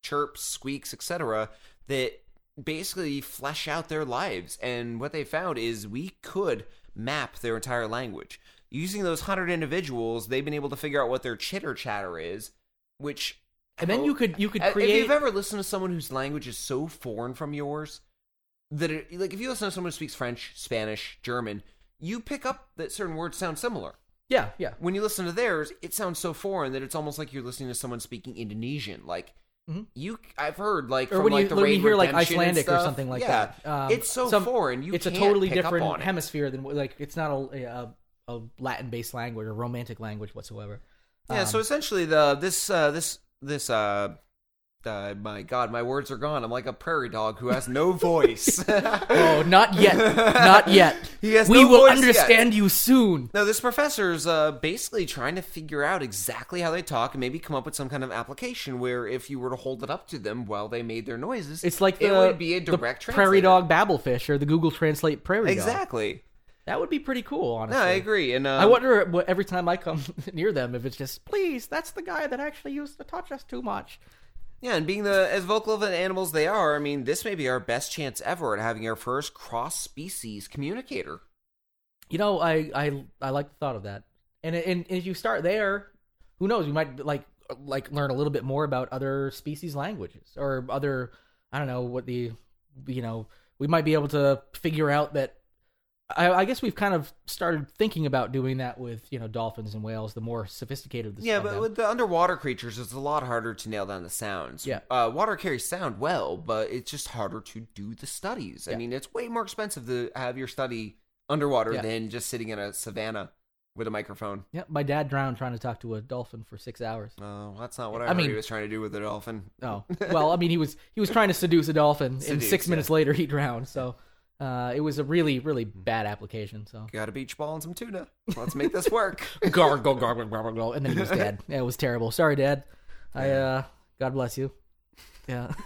chirps, squeaks, etc., that basically flesh out their lives. And what they found is we could map their entire language. Using those hundred individuals, they've been able to figure out what their chitter chatter is, which and then you could you could uh, create If you've ever listened to someone whose language is so foreign from yours that it, like if you listen to someone who speaks French, Spanish, German, you pick up that certain words sound similar. Yeah, yeah. When you listen to theirs, it sounds so foreign that it's almost like you're listening to someone speaking Indonesian. Like Mhm. you, I've heard like Or from when like you the when you hear like Icelandic or something like yeah, that, um, it's so some- foreign. You it's a totally different hemisphere than like it's not a a, a Latin based language or romantic language whatsoever. Yeah, Um, so essentially the this uh this this uh uh, my God, my words are gone. I'm like a prairie dog who has no voice. oh, not yet, not yet. He has we no will understand you soon. No, this professor's uh, basically trying to figure out exactly how they talk and maybe come up with some kind of application where if you were to hold it up to them while they made their noises, It's like the, it would be a direct prairie dog Babelfish or the Google Translate prairie dog. Exactly. That would be pretty cool, honestly. No, I agree. And um, I wonder what, every time I come near them if it's just, please, that's the guy that actually used to touch us too much. Yeah, and being the as vocal of an animals they are, I mean, this may be our best chance ever at having our first cross-species communicator. You know, I I I like the thought of that. And and, and if you start there, who knows? You might like like learn a little bit more about other species languages or other I don't know what the you know we might be able to figure out that. I, I guess we've kind of started thinking about doing that with you know dolphins and whales. The more sophisticated, the Yeah, but them. with the underwater creatures, it's a lot harder to nail down the sounds. Yeah. uh, water carries sound well, but it's just harder to do the studies. I mean, it's way more expensive to have your study underwater Yeah. than just sitting in a savannah with a microphone. yeah, my dad drowned trying to talk to a dolphin for six hours. Oh, that's not what I, I mean- he was trying to do with a dolphin. Oh well, I mean he was he was trying to seduce a dolphin, and six yeah. minutes later he drowned. So uh, it was a really really bad application. So Got a beach ball and some tuna. Let's make this work. gargle gargle gargle gargle, and then he was dead. Yeah, it was terrible. Sorry, Dad. I uh, God bless you. Yeah.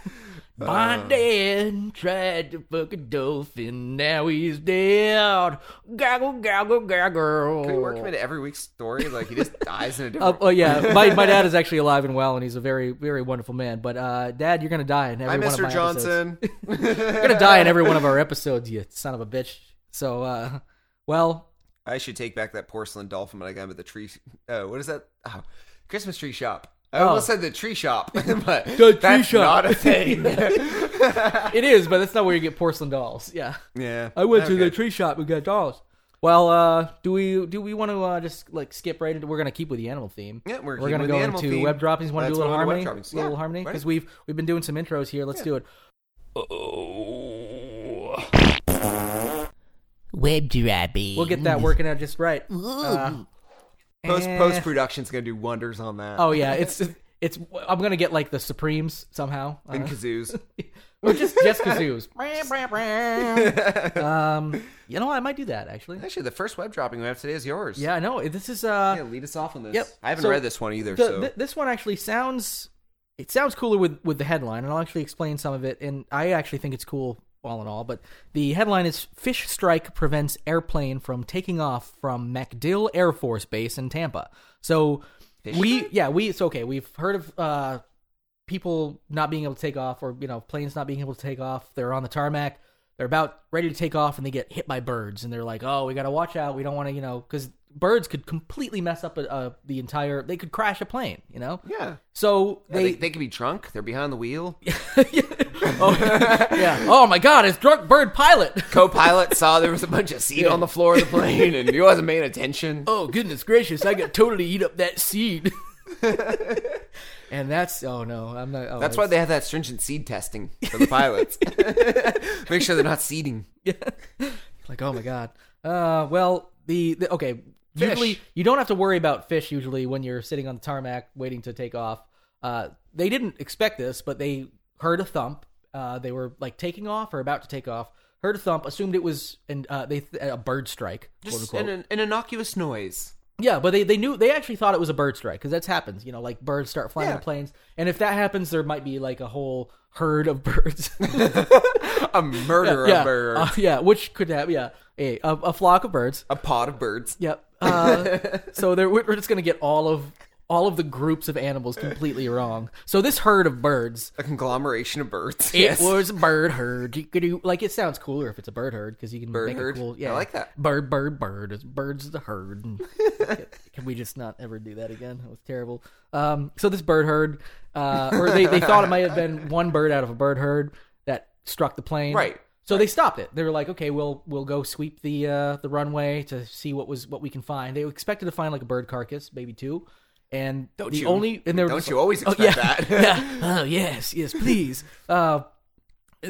My dad tried to fuck a dolphin. Now he's dead. Gaggle gaggle gaggle. Can we work him into every week's story? Like he just dies in a Uh, different. oh yeah, my my dad is actually alive and well, and he's a very very wonderful man. But uh, Dad, you're gonna die in every Hi, one of Mr. my episodes. Johnson. You're gonna die in every one of our episodes, you son of a bitch. So, uh, well, I should take back that porcelain dolphin when I got him at the tree. Uh, what is that? Oh, Christmas tree shop. I Oh. almost said the tree shop, but The tree that's shop. not a thing. it is, but that's not where you get porcelain dolls. Yeah, yeah, I went to the Okay. tree shop and got dolls. Well, uh, do we do we want to uh, just like skip right into? We're gonna keep with the animal theme. Yeah, we're we're keeping gonna with go the animal into theme. web droppings. Want to Let's do a little go into web harmony? droppings. little Yeah, harmony ready. because we've we've been doing some intros here. Let's do it. Web dropping. We'll get that working out just right. Uh, Post eh. post production's gonna do wonders on that. Oh yeah, it's it's. I'm gonna get like the Supremes somehow. and Uh, kazoos. or just just kazoos. um, you know, I might do that actually. Actually, the first web dropping we have today is yours. Yeah, I know. This is uh, Yeah, lead us off on this. Yep. I haven't So, read this one either. the, so th- this one actually sounds it sounds cooler with with the headline, and I'll actually explain some of it. And I actually think it's cool all in all. But the headline is "Fish Strike Prevents Airplane from Taking Off from MacDill Air Force Base in Tampa." So we yeah we it's okay. We've heard of uh people not being able to take off, or you know planes not being able to take off. They're on the tarmac. They're about ready to take off, and they get hit by birds, and they're like, "Oh, we got to watch out. We don't want to, you know, because birds could completely mess up a, a, the entire. They could crash a plane, you know. yeah. So Yeah, they, they, they could be drunk. They're behind the wheel. oh, yeah. Oh my God, it's drunk bird pilot. Co-pilot saw there was a bunch of seed on the floor of the plane, and he wasn't paying attention. oh goodness gracious, I got totally eat up that seed. and that's oh no, I'm not. Oh, That's why they have that stringent seed testing for the pilots. Make sure they're not seeding. Yeah. like oh my god uh well the, the okay Fish. usually you don't have to worry about fish usually when you're sitting on the tarmac waiting to take off uh they didn't expect this but they heard a thump uh they were like taking off or about to take off heard a thump assumed it was an uh they a bird strike quote Just unquote. an, an innocuous noise. Yeah but they they knew they actually thought it was a bird strike because that's happens you know like birds start flying Yeah. in planes and if that happens there might be like a whole herd of birds A murder yeah of birds. uh, yeah which could have yeah a, a, a flock of birds a pod of birds. Yep. Uh, so there, we're we're just gonna get all of all of the groups of animals completely wrong. So this herd of birds, A conglomeration of birds. it Yes. was a bird herd. You could do like it sounds cooler if it's a bird herd because you can Bird make herd? it cool. Yeah, I like that. Bird, bird, bird. It's birds the herd. Can we just not ever do that again? That was terrible. Um, so this bird herd, uh, or they, they thought it might have been one bird out of a bird herd that struck the plane. Right. So they stopped it. They were like, okay, we'll we'll go sweep the uh, the runway to see what was what we can find. They expected to find like a bird carcass, maybe two, and Don't the you- only and they were don't you like- always oh, expect yeah, that? yeah. Oh yes, yes, please. Uh,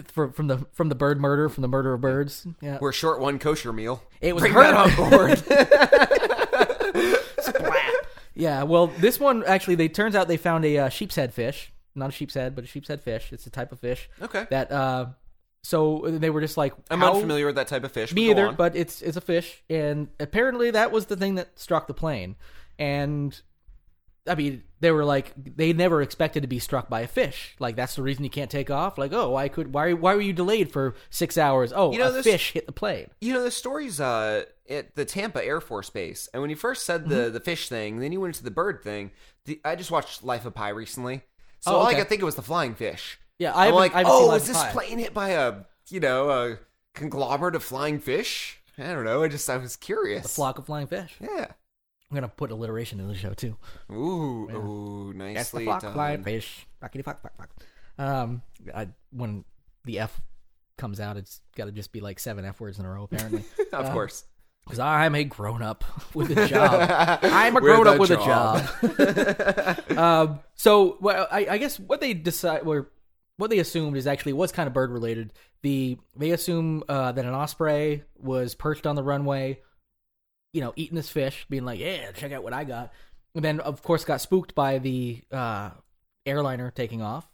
from from the from the bird murder, from the murder of birds. Yeah, We're short one kosher meal. it was Bring that on board. Yeah, well, this one actually, they turns out they found a uh, sheep's head fish, not a sheep's head, but a sheep's head fish. It's a type of fish. Okay. That uh, so they were just like, I'm how- familiar with that type of fish. Me either, on. but it's it's a fish, and apparently that was the thing that struck the plane. And I mean, they were like, they never expected to be struck by a fish. Like that's the reason you can't take off. Like, oh, why could why why were you delayed for six hours? Oh, You know, a this- fish hit the plane. You know, the story's uh, at the Tampa Air Force Base, and when you first said the Mm-hmm. the fish thing, then you went into the bird thing. The, I just watched Life of Pi recently, so Oh, all okay. I could think of was the flying fish. Yeah, I I'm like, I oh, is this Pi. plane hit by a you know a conglomerate of flying fish? I don't know. I just I was curious. A flock of flying fish. Yeah. I'm gonna put alliteration in the show too. Ooh, ooh, nicely That's the flock done. fish. Fuckity fuck fuck fuck. Um, I, when the F comes out, it's got to just be like seven F words in a row, apparently. Of Uh, course. Because I'm a grown up with a job. I'm a grown up with job. a job. um, so, well, I, I guess what they decide, or what they assumed, is actually was kind of bird related. The they assume uh, that an osprey was perched on the runway, you know, eating this fish, being like, "Yeah, check out what I got," and then of course got spooked by the uh, airliner taking off.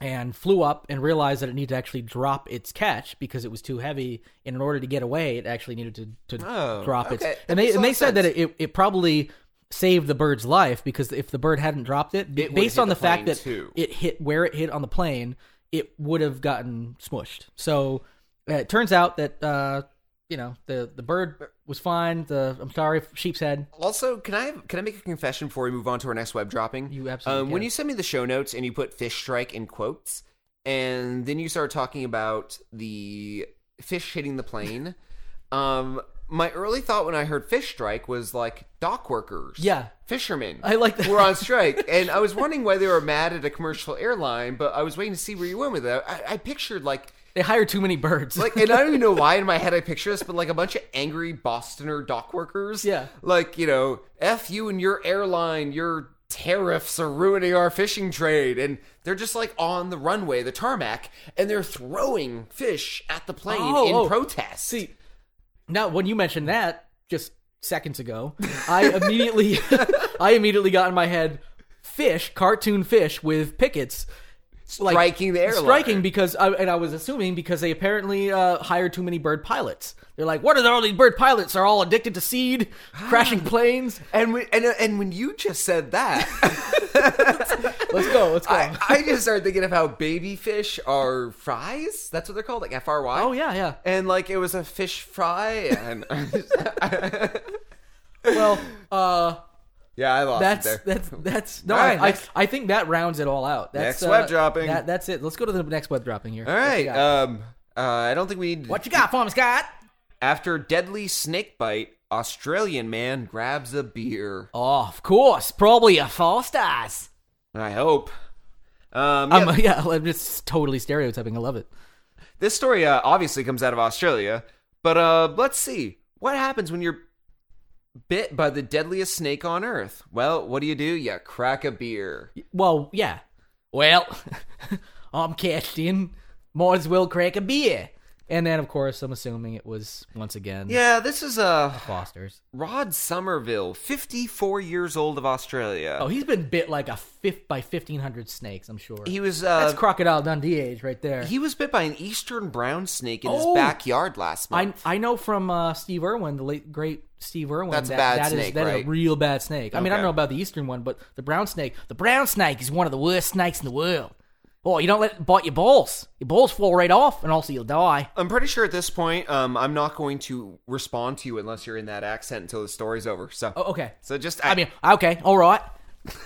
And flew up and realized that it needed to actually drop its catch because it was too heavy. And in order to get away, it actually needed to, to Oh, drop its. okay. That And they and they said that it, it probably saved the bird's life because if the bird hadn't dropped it, It based on the the, fact that too. it hit where it hit on the plane, it would have gotten smushed. So uh, it turns out that uh, you know the the bird was fine. The I'm sorry, sheep's head. Also, can I can I make a confession before we move on to our next web dropping? You absolutely Um, when you send me the show notes and you put fish strike in quotes, and then you start talking about the fish hitting the plane. um, my early thought when I heard fish strike was like dock workers, Yeah. fishermen. I like that. were on strike, and I was wondering why they were mad at a commercial airline. But I was waiting to see where you went with it. I, I pictured like They hire too many birds. like, and I don't even know why in my head I picture this, but like a bunch of angry Bostoner dock workers. Yeah. Like, you know, F you and your airline, your tariffs are ruining our fishing trade. And they're just like on the runway, the tarmac, and they're throwing fish at the plane Oh, in oh. protest. See, now when you mentioned that just seconds ago, I immediately, I immediately got in my head fish, cartoon fish with pickets. Like, Striking the airline. striking because I, and I was assuming because they apparently uh, hired too many bird pilots. They're like, what are all these bird pilots? Are all addicted to seed, crashing planes? and, when, and, and when you just said that, Let's go, let's go. I, I just started thinking of how baby fish are fries. That's what they're called, like F R Y. oh yeah, yeah. and like it was a fish fry and Well, uh, yeah i lost that's it there that's that's no. All right, I, next- I think that rounds it all out. That's, Next web uh, dropping. That, that's it. Let's go to the next web dropping here. all right um uh, i don't think we need What you got for Scott? after deadly snake bite australian man grabs a beer Oh, of course, probably a Foster's. i hope um, I'm, yeah, yeah, I'm just totally stereotyping. I love it. this story uh, obviously comes out of australia but uh let's see what happens when you're bit by the deadliest snake on earth well what do you do you crack a beer Well, yeah. Well, I'm cashed in. Might as well crack a beer. And then, of course, I'm assuming it was once again yeah this is uh Foster's. Rod Somerville, 54 years old of Australia. Oh, he's been bit like a fifth by 1,500 snakes, I'm sure. he was uh, That's Crocodile Dundee age right there. he was bit by an eastern brown snake in his Oh! backyard last month. I I know from uh, Steve Irwin, the late great Steve Irwin. That's a bad that is- snake, that is right? a real bad snake. I mean, I don't know about the eastern one, but the brown snake. The brown snake is one of the worst snakes in the world. Oh, you don't let it bite your balls. Your balls fall right off, and also you'll die. I'm pretty sure at this point, um, I'm not going to respond to you unless you're in that accent until the story's over. So, Oh, okay. so just I mean, okay, all right.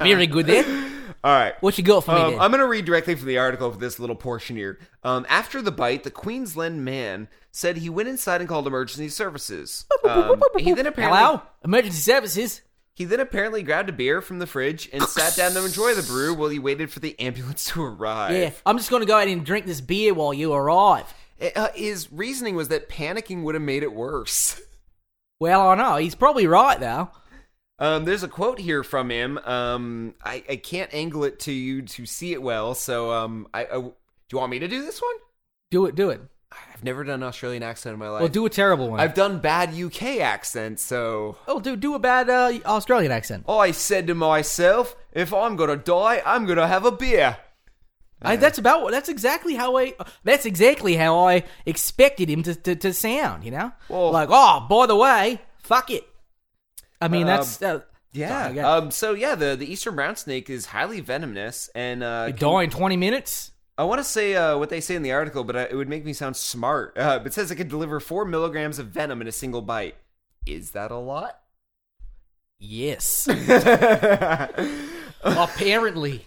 Very good then. all right. What you got for me Um, then? I'm going to read directly from the article for this little portion here. Um, after the bite, the Queensland man said he went inside and called emergency services. Um, he then apparently Hello, emergency services. He then apparently grabbed a beer from the fridge and sat down to enjoy the brew while he waited for the ambulance to arrive. Yeah, I'm just gonna go ahead and drink this beer while you arrive. Uh, his reasoning was that panicking would have made it worse. Well, I know he's probably right though. Um, there's a quote here from him. Um, I, I can't angle it to you to see it well, so um, I, I do you want me to do this one? Do it, do it. I've never done an Australian accent in my life. Well, do a terrible one. I've done bad UK accents, so oh, do do a bad uh, Australian accent. Oh I said to myself, if I'm gonna die, I'm gonna have a beer. I, that's about that's exactly how I that's exactly how I expected him to, to, to sound. You know, Well- like oh, by the way, fuck it. I mean, that's uh, Yeah. um. So yeah, the the eastern brown snake is highly venomous, and uh, you die in twenty minutes. I want to say uh, what they say in the article, but uh, it would make me sound smart. Uh, it says it can deliver four milligrams of venom in a single bite. Is that a lot? Yes, apparently.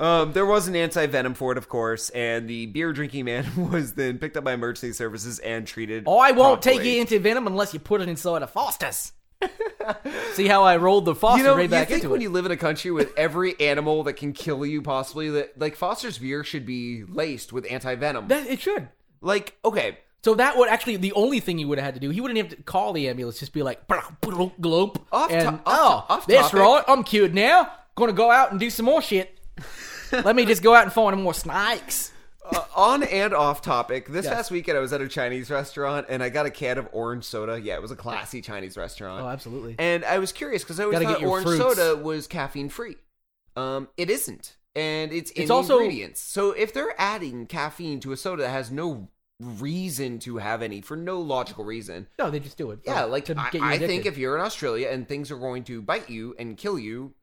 um, there was an anti venom for it, of course, and the beer drinking man was then picked up by emergency services and treated. Oh, I won't take promptly. your anti-venom unless you put it inside a Foster's. See how I rolled the Foster You know, right you back think into when it? you live in a country with every animal that can kill you, possibly that like Foster's beer should be laced with anti venom. That, it should. Like, okay, So that would actually the only thing he would have had to do. He wouldn't have to call the ambulance. Just be like, glope. Off and, off oh, to- oh, off that's right. I'm cured now. Going to go out and do some more shit. Let me just go out and find more snakes. Uh, on and off topic. This Yes. past weekend, I was at a Chinese restaurant and I got a can of orange soda. Yeah, it was a classy Chinese restaurant. Oh, absolutely. And I was curious because I always Gotta thought orange fruits. soda was caffeine free. Um, it isn't, and it's in It's the also- ingredients. So if they're adding caffeine to a soda that has no reason to have any for no logical reason, No, they just do it. yeah, like to I, get you I think if you're in Australia and things are going to bite you and kill you,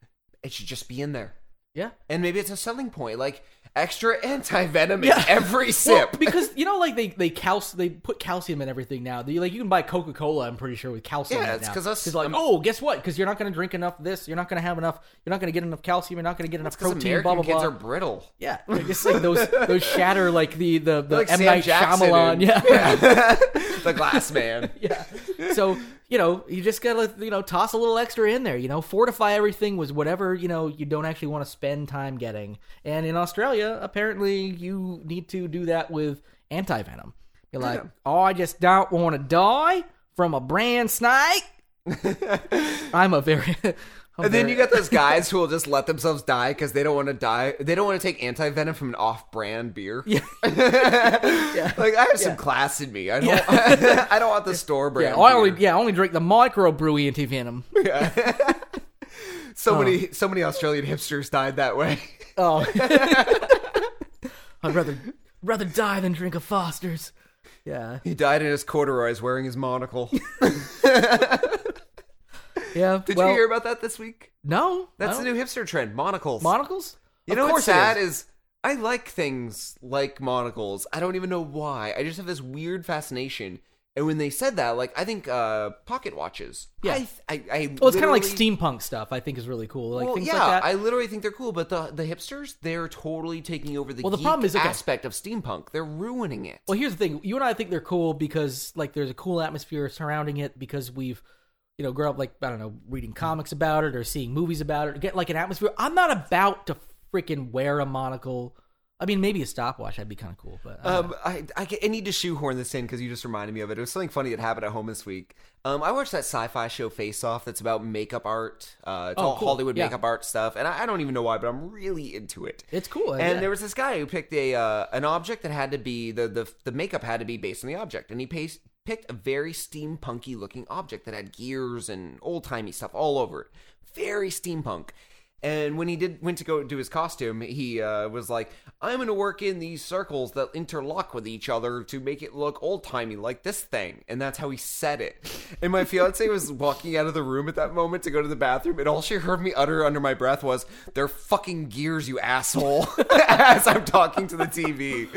it should just be in there. yeah. And maybe it's a selling point, like extra anti venom Yeah. in every Well, sip. because you know, like they they cal- they put calcium in everything now. They, like you can buy Coca Cola. I'm pretty sure with calcium. Yeah, it's now. 'cause us- like, um, oh, guess what? Because you're not going to drink enough of this. You're not going to have enough. You're not going to get enough calcium. You're not going to get enough protein. American blah blah kids blah. are brittle. Yeah, like, it's like those those shatter like the the, the Like M Sam Night Jackson Shyamalan. in- Yeah. the glass man. yeah. So you know you just gotta you know toss a little extra in there. You know, fortify everything with whatever you know you don't actually want to spend time getting. And in Australia, apparently you need to do that with anti venom. You're like, oh, I just don't want to die from a brand snake. I'm a very. I'm And then you got those guys who will just let themselves die because they don't want to die. They don't want to take anti venom from an off-brand beer. Yeah. like I have some class in me. I don't. I don't want the store Yeah, brand. I only beer. yeah, I only drink the microbrew anti venom. Yeah. So oh. many, so many Australian hipsters died that way. Oh, I'd rather rather die than drink a Foster's. Yeah, He died in his corduroys wearing his monocle. Yeah. Did well, you hear about that this week? No, That's the new hipster trend: monocles. monocles. You Of know what's sad is. is I like things like monocles. I don't even know why. I just have this weird fascination. And when they said that, like I think uh pocket watches. Yeah. I I, I Well, it's kind of like steampunk stuff. I think is really cool. Like well, things yeah, like that. I literally think they're cool, but the the hipsters, they're totally taking over the, Well, the geek problem is, okay. aspect of steampunk. They're ruining it. Well, here's the thing. You and I think they're cool because like there's a cool atmosphere surrounding it because we've you know grow up like I don't know reading comics about it or seeing movies about it or get like an atmosphere. I'm not about to freaking wear a monocle. I mean, maybe a stopwatch. That'd be kind of cool, but I Um. I, I, I need to shoehorn this in because you just reminded me of it. It was something funny that happened at home this week. Um, I watched that sci-fi show Face Off that's about makeup art. Uh, it's Oh, all cool. Hollywood Yeah. makeup art stuff, and I, I don't even know why, but I'm really into it. it's cool. And yeah. there was this guy who picked a uh, an object that had to be the, the the makeup had to be based on the object, and he paste, picked a very steampunky looking object that had gears and old timey stuff all over it, very steampunk. And when he did went to go do his costume, he uh, was like, "I'm going to work in these circles that interlock with each other to make it look old timey like this thing." And that's how he said it. And my fiance was walking out of the room at that moment to go to the bathroom, and all she heard me utter under my breath was, "They're fucking gears, you asshole!" As I'm talking to the TV.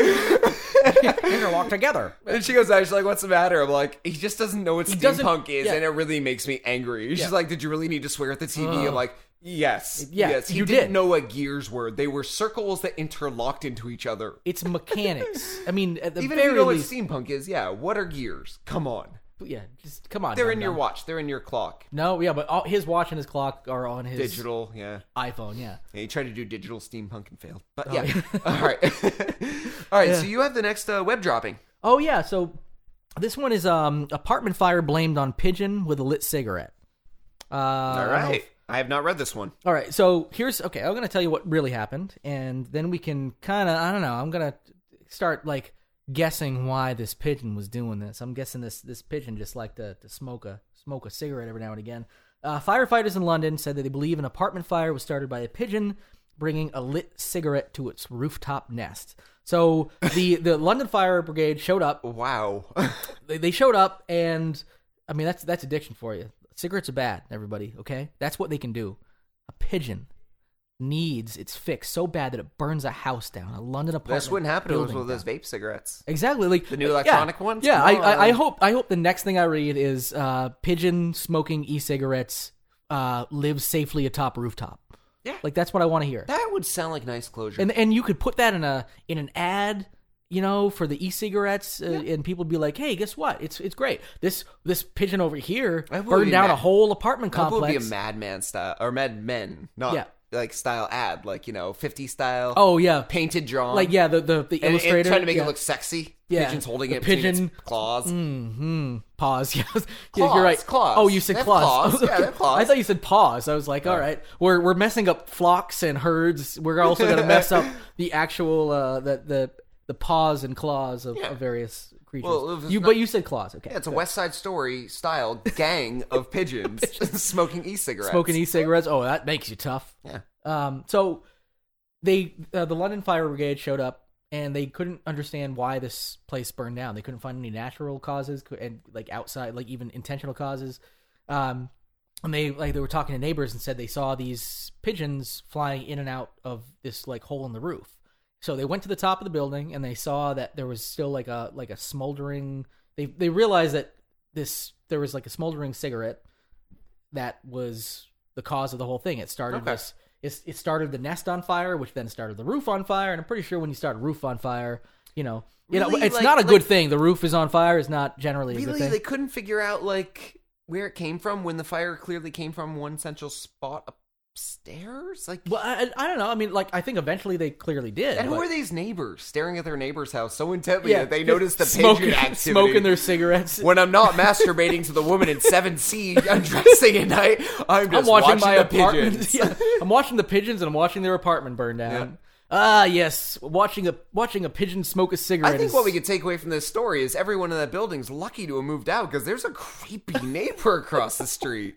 interlocked together. And she goes out, she's like, What's the matter? I'm like, He just doesn't know what He steampunk is, yeah. and it really makes me angry. She's like, Did you really need to swear at the TV? I'm like, Yes. Yeah, yes. He you didn't did. know what gears were. They were circles that interlocked into each other. It's mechanics. I mean, at the Even if very you know least, what steampunk is, yeah, what are gears? Come on. yeah. Just come on. They're in your watch, they're in your clock. No, yeah, but all, his watch and his clock are on his Digital, yeah. iPhone. Yeah. yeah. He tried to do digital steampunk and failed. But Oh, yeah. yeah. All right. All right, Yeah. so you have the next uh, web dropping. Oh yeah, so this one is um apartment fire blamed on pigeon with a lit cigarette. Uh, All I don't know right. I have not read this one. all right, so here's okay. I'm gonna tell you what really happened, and then we can kind of I don't know. I'm gonna start like guessing why this pigeon was doing this. I'm guessing this this pigeon just liked to, to smoke a smoke a cigarette every now and again. Uh, firefighters in London said that they believe an apartment fire was started by a pigeon bringing a lit cigarette to its rooftop nest. So the the London Fire Brigade showed up Wow. they, they showed up and i mean that's that's addiction for you cigarettes are bad everybody okay that's what they can do a pigeon needs its fix so bad that it burns a house down a london apartment this wouldn't happen it was building those vape cigarettes. exactly like The new yeah, electronic ones? yeah I, I, I hope i hope the next thing i read is uh pigeon smoking e-cigarettes uh lives safely atop rooftop Yeah. Like that's what I want to hear. That would sound like nice closure. and and you could put that in a in an ad you know for the e-cigarettes uh, and people would be like hey guess what it's it's great this this pigeon over here burned down mad- a whole apartment that would complex be a Madman style or Mad Men, not Yeah. like style ad, like you know, fifty style. oh yeah painted drawn, like yeah the the, the and, and illustrator trying to make yeah. it look sexy. Yeah. Pigeons holding The it pigeon- claws. hmm pause yes yeah, you're right claws. oh you said claws, claws. Yeah, claws. i thought you said pause i was like all right we're we're messing up flocks and herds we're also to mess up the actual uh the the the paws and claws of, Yeah. of various creatures Well, if it's you not- but you said claws okay Yeah, it's a. West Side Story style gang of pigeons smoking e-cigarettes. smoking e-cigarettes. Oh, that makes you tough. Yeah. Um. So they uh, the London Fire Brigade showed up and they couldn't understand why this place burned down. They couldn't find any natural causes cou- and like outside, like even intentional causes. Um. And they like they were talking to neighbors and said they saw these pigeons flying in and out of this like hole in the roof. So they went to the top of the building and they saw that there was still like a like a smoldering. They they realized that this there was like a smoldering cigarette that was the cause of the whole thing. It started Okay. this. It, it started the nest on fire, which then started the roof on fire. And I'm pretty sure when you start a roof on fire, you know, you know, it's Like- not a good like- thing. The roof is on fire is not generally a good Really, thing. they couldn't figure out like where it came from when the fire clearly came from one central spot upstairs. Like, well, I, I don't know. I mean, like, I think eventually they clearly did. and who are these neighbors staring at their neighbor's house so intently Yeah, that they notice the pigeon smoking, activity? smoking their cigarettes. when I'm not masturbating to the woman in 7C undressing at night, I'm just I'm watching, my the apartment. pigeons. yeah, I'm watching the pigeons and I'm watching their apartment burn down. Ah, yes, watching a watching a pigeon smoke a cigarette. I think is- what we could take away from this story is everyone in that building's lucky to have moved out because there's a creepy neighbor across the street.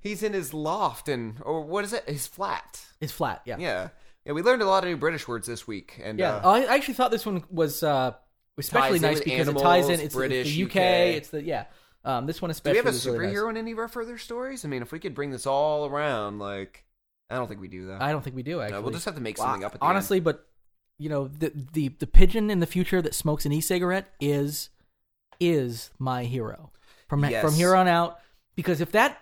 He's in his loft and or what is it? His flat. is flat. Yeah, Yeah. Yeah, we learned a lot of new British words this week. And Yeah, uh, I actually thought this one was uh, especially Ties in nice with because it ties in. animals, It's, British, it's the UK, UK. It's the yeah. Um, this one especially. do especially. we have a was really nice. superhero in any of our further stories? I mean, if we could bring this all around, like, I don't think we do that. I don't think we do. Actually, No, we'll just have to make something up at the honestly, but you know, the the the pigeon in the future that smokes an e-cigarette is is my hero from Yes. from here on out. Because if that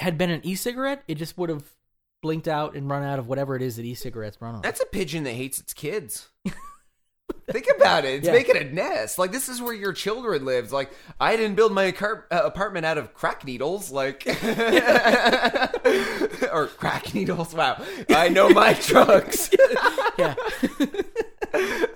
had been an e-cigarette, it just would have blinked out and run out of whatever it is that e-cigarettes run on. That's a pigeon that hates its kids. Think about it. It's Yeah. making a nest. Like this is where your children live. Like I didn't build my car- uh, apartment out of crack needles. Like or crack needles. Wow, I know my drugs. yeah. yeah.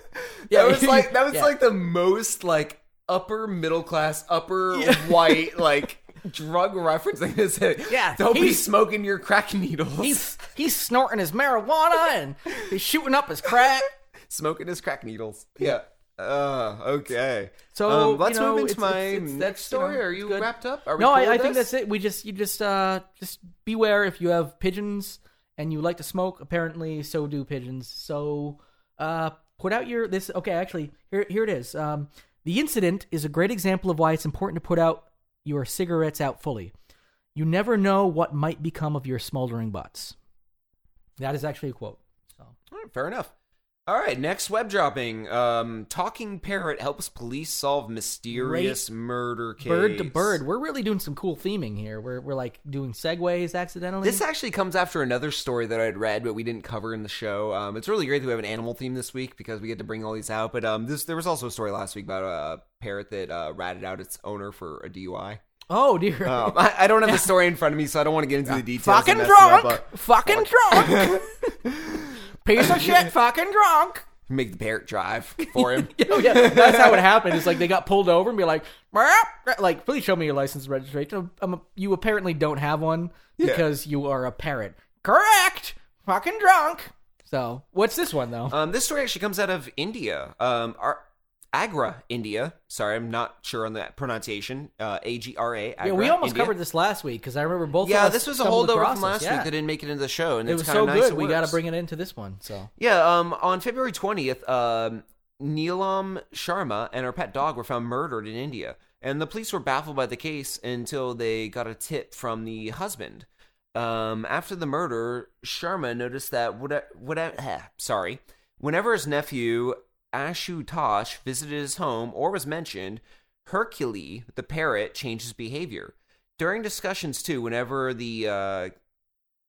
that was like that was Yeah. like the most like upper middle class, upper white like drug referencing this. Yeah, don't be smoking your crack needles. He's he's snorting his marijuana and he's shooting up his crack. smoking his crack needles. Yeah. Uh, okay. So, um, let's you know, move into it's- my it's- it's- next that's, you know, story. Are you good. wrapped up? Are we no, cool I, I think that's it. We just you just uh just beware if you have pigeons and you like to smoke. Apparently, so do pigeons. So uh put out your this. Okay, actually, here here it is. Um, the incident is a great example of why it's important to put out your cigarettes out fully. You never know what might become of your smoldering butts. That is actually a quote. So. Fair enough. All right, next web dropping. Um, talking parrot helps police solve mysterious murder case. Bird to bird. We're really doing some cool theming here. We're we're like doing segues accidentally. This actually comes after another story that I'd read, but we didn't cover in the show. Um, it's really great that we have an animal theme this week because we get to bring all these out. But um, this there was also a story last week about a parrot that uh, ratted out its owner for a DUI. oh dear. Um, I, I don't have the story in front of me, so I don't want to get into the details. fucking mess it up, drunk. Fucking drunk. Piece of shit. Fucking drunk. make the parrot drive for him. oh yeah, that's how it happened. It's like they got pulled over and be like, "Meow." like, please show me your license and registration. Um, you apparently don't have one because you are a parrot. Correct. Fucking drunk. So, what's this one though? Um, this story actually comes out of India. Um, our, Agra, India. Sorry, I'm not sure on that pronunciation. Uh, A G R A. yeah, we almost covered this last week because I remember both. Yeah, of us this was a holdover from last Yeah. week that didn't make it into the show, and It it's was so nice. good. We got to bring it into this one. So Yeah, um, on February 20th, um, Neelam Sharma and her pet dog were found murdered in India. And the police were baffled by the case until they got a tip from the husband. Um, after the murder, Sharma noticed that what, what, sorry, whenever his nephew Ashutosh visited his home or was mentioned, Hercule, the parrot, changed his behavior. During discussions, too, whenever the uh,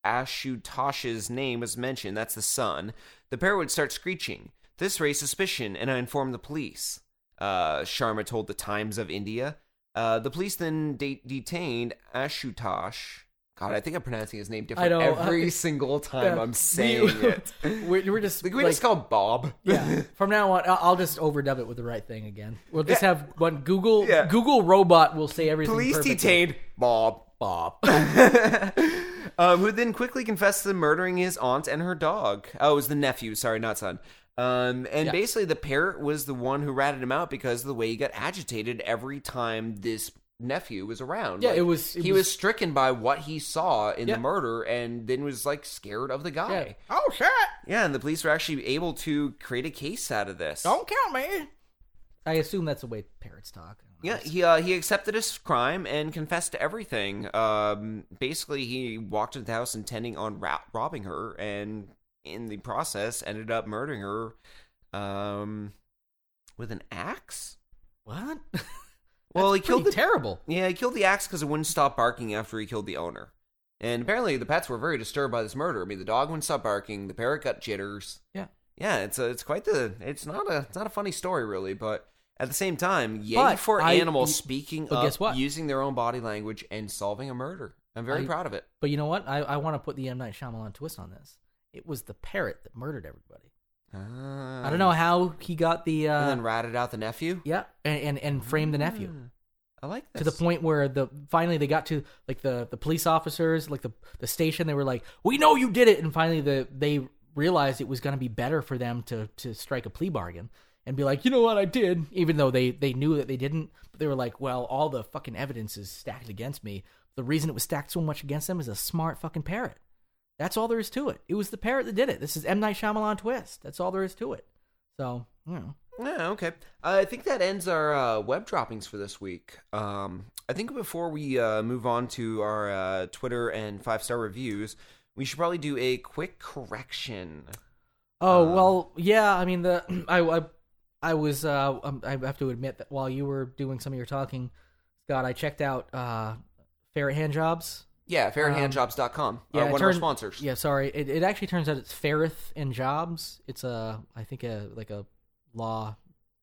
Ashutosh's name was mentioned, that's the son, the parrot would start screeching. This raised suspicion, and I informed the police. Uh, Sharma told the Times of India. Uh, the police then de- detained Ashutosh. God, I think I'm pronouncing his name different know, every uh, single time. I'm saying We- it. We're, we're just Like, we like, just call him Bob. yeah. From now on, I'll I'll just overdub it with the right thing again. We'll just Yeah. have one Google Yeah. Google robot will say everything. Police perfectly. detained Bob. Bob. um, who then quickly confessed to murdering his aunt and her dog. Oh, it was the nephew. Sorry, not son. Um, and Yeah. basically, the parrot was the one who ratted him out because of the way he got agitated every time this nephew was around. Yeah, Like, it was- it he was, was- stricken by what he saw in Yeah. the murder, and then was like scared of the Yeah. guy. Oh shit! Yeah, and the police were actually able to create a case out of this. Don't count me. I assume that's the way parrots talk. Yeah, he uh, he accepted his crime and confessed to everything. Um, basically, he walked into the house intending on ra- robbing her, and in the process, ended up murdering her um, with an axe. What? Well, he killed the terrible. yeah, he killed the axe because it wouldn't stop barking after he killed the owner. And apparently, the pets were very disturbed by this murder. I mean, the dog wouldn't stop barking, the parrot got jitters. Yeah. Yeah, it's a, it's quite the it's not a it's not a funny story really, but at the same time, yay But for I- animals speaking up, guess what? using their own body language and solving a murder. I'm very I- proud of it. But you know what? I, I want to put the M Night Shyamalan twist on this. It was the parrot that murdered everybody. I don't know how he got the uh, and then ratted out the nephew. yeah, and, and and framed the nephew. I like this. to the point where the finally they got to like the the police officers like the the station they were like we know you did it and finally the they realized it was going to be better for them to to strike a plea bargain and be like you know what I did even though they they knew that they didn't but they were like well all the fucking evidence is stacked against me the reason it was stacked so much against them is a smart fucking parrot that's all there is to it it was the parrot that did it this is M Night Shyamalan twist that's all there is to it so you know Yeah, okay. I think that ends our uh, web droppings for this week. Um, I think before we uh, move on to our uh, Twitter and five star reviews, we should probably do a quick correction. Oh Um, well, yeah. I mean, the I I, I was uh um, I have to admit that while you were doing some of your talking, Scott, I checked out uh Ferret Hand Jobs. Yeah, Um, ferrethandjobs.com. Yeah, uh, one of our sponsors. Yeah, sorry. It it actually turns out it's Ferrith and Jobs. It's a I think a like a law.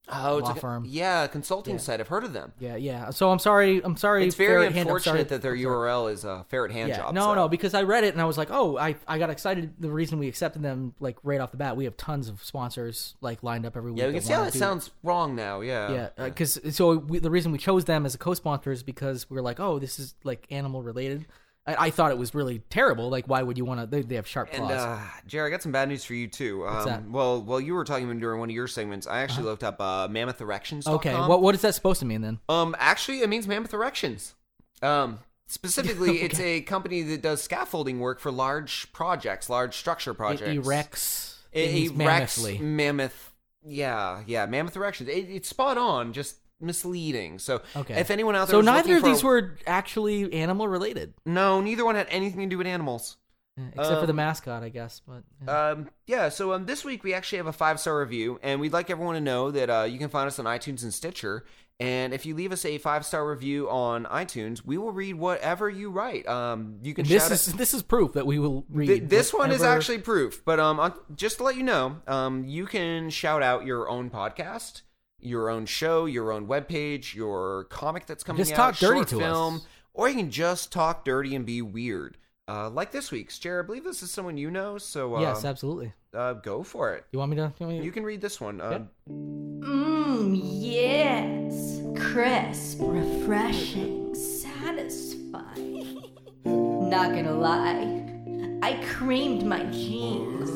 Oh, it's law like a- firm. Yeah, a consulting Yeah. site. I've heard of them. Yeah, yeah. So I'm sorry. I'm sorry. It's very Ferret Hand- unfortunate that their URL is uh, Ferret Hand yeah, Jobs. no, though. no, because I read it and I was like, oh, I I got excited. The reason we accepted them like right off the bat, we have tons of sponsors like lined up every week. Yeah, we can see how that sounds wrong now. Yeah. yeah because so we, the reason we chose them as a co-sponsor is because we were like oh this is like animal related I, I thought it was really terrible like why would you want to they, they have sharp And claws uh, Jerry, I got some bad news for you too. Um, What's that? Well, while you were talking during one of your segments. I actually looked up uh, mammoth erections. okay what what is that supposed to mean then Um, actually, it means mammoth erections. Um, specifically, it's a company that does scaffolding work for large projects, large structure projects. it erects It things erects mammothly. mammoth. Yeah, yeah, mammoth erections. It, it's spot on, just misleading. So, okay if anyone out there, so neither of these a- were actually animal related no, neither one had anything to do with animals. Yeah, except for the Um, mascot i guess but yeah. Um, yeah, so um, this week we actually have a five star review, and we'd like everyone to know that uh, you can find us on iTunes and Stitcher. And if you leave us a five star review on iTunes, we will read whatever you write. Um, you can this is this is proof that we will read Th- this one is actually proof, but um, just to let you know, um, you can shout out your own podcast, your own show, your own webpage, your comic that's coming Just out, talk dirty short to us. film, or you can just talk dirty and be weird. Uh, like this week's, Jared. I believe this is someone you know, so uh, yes absolutely uh, go for it. you want me to you me to- You can read this one. Uh, Mmm, yes. Crisp, refreshing, satisfying. Not gonna lie, I creamed my jeans.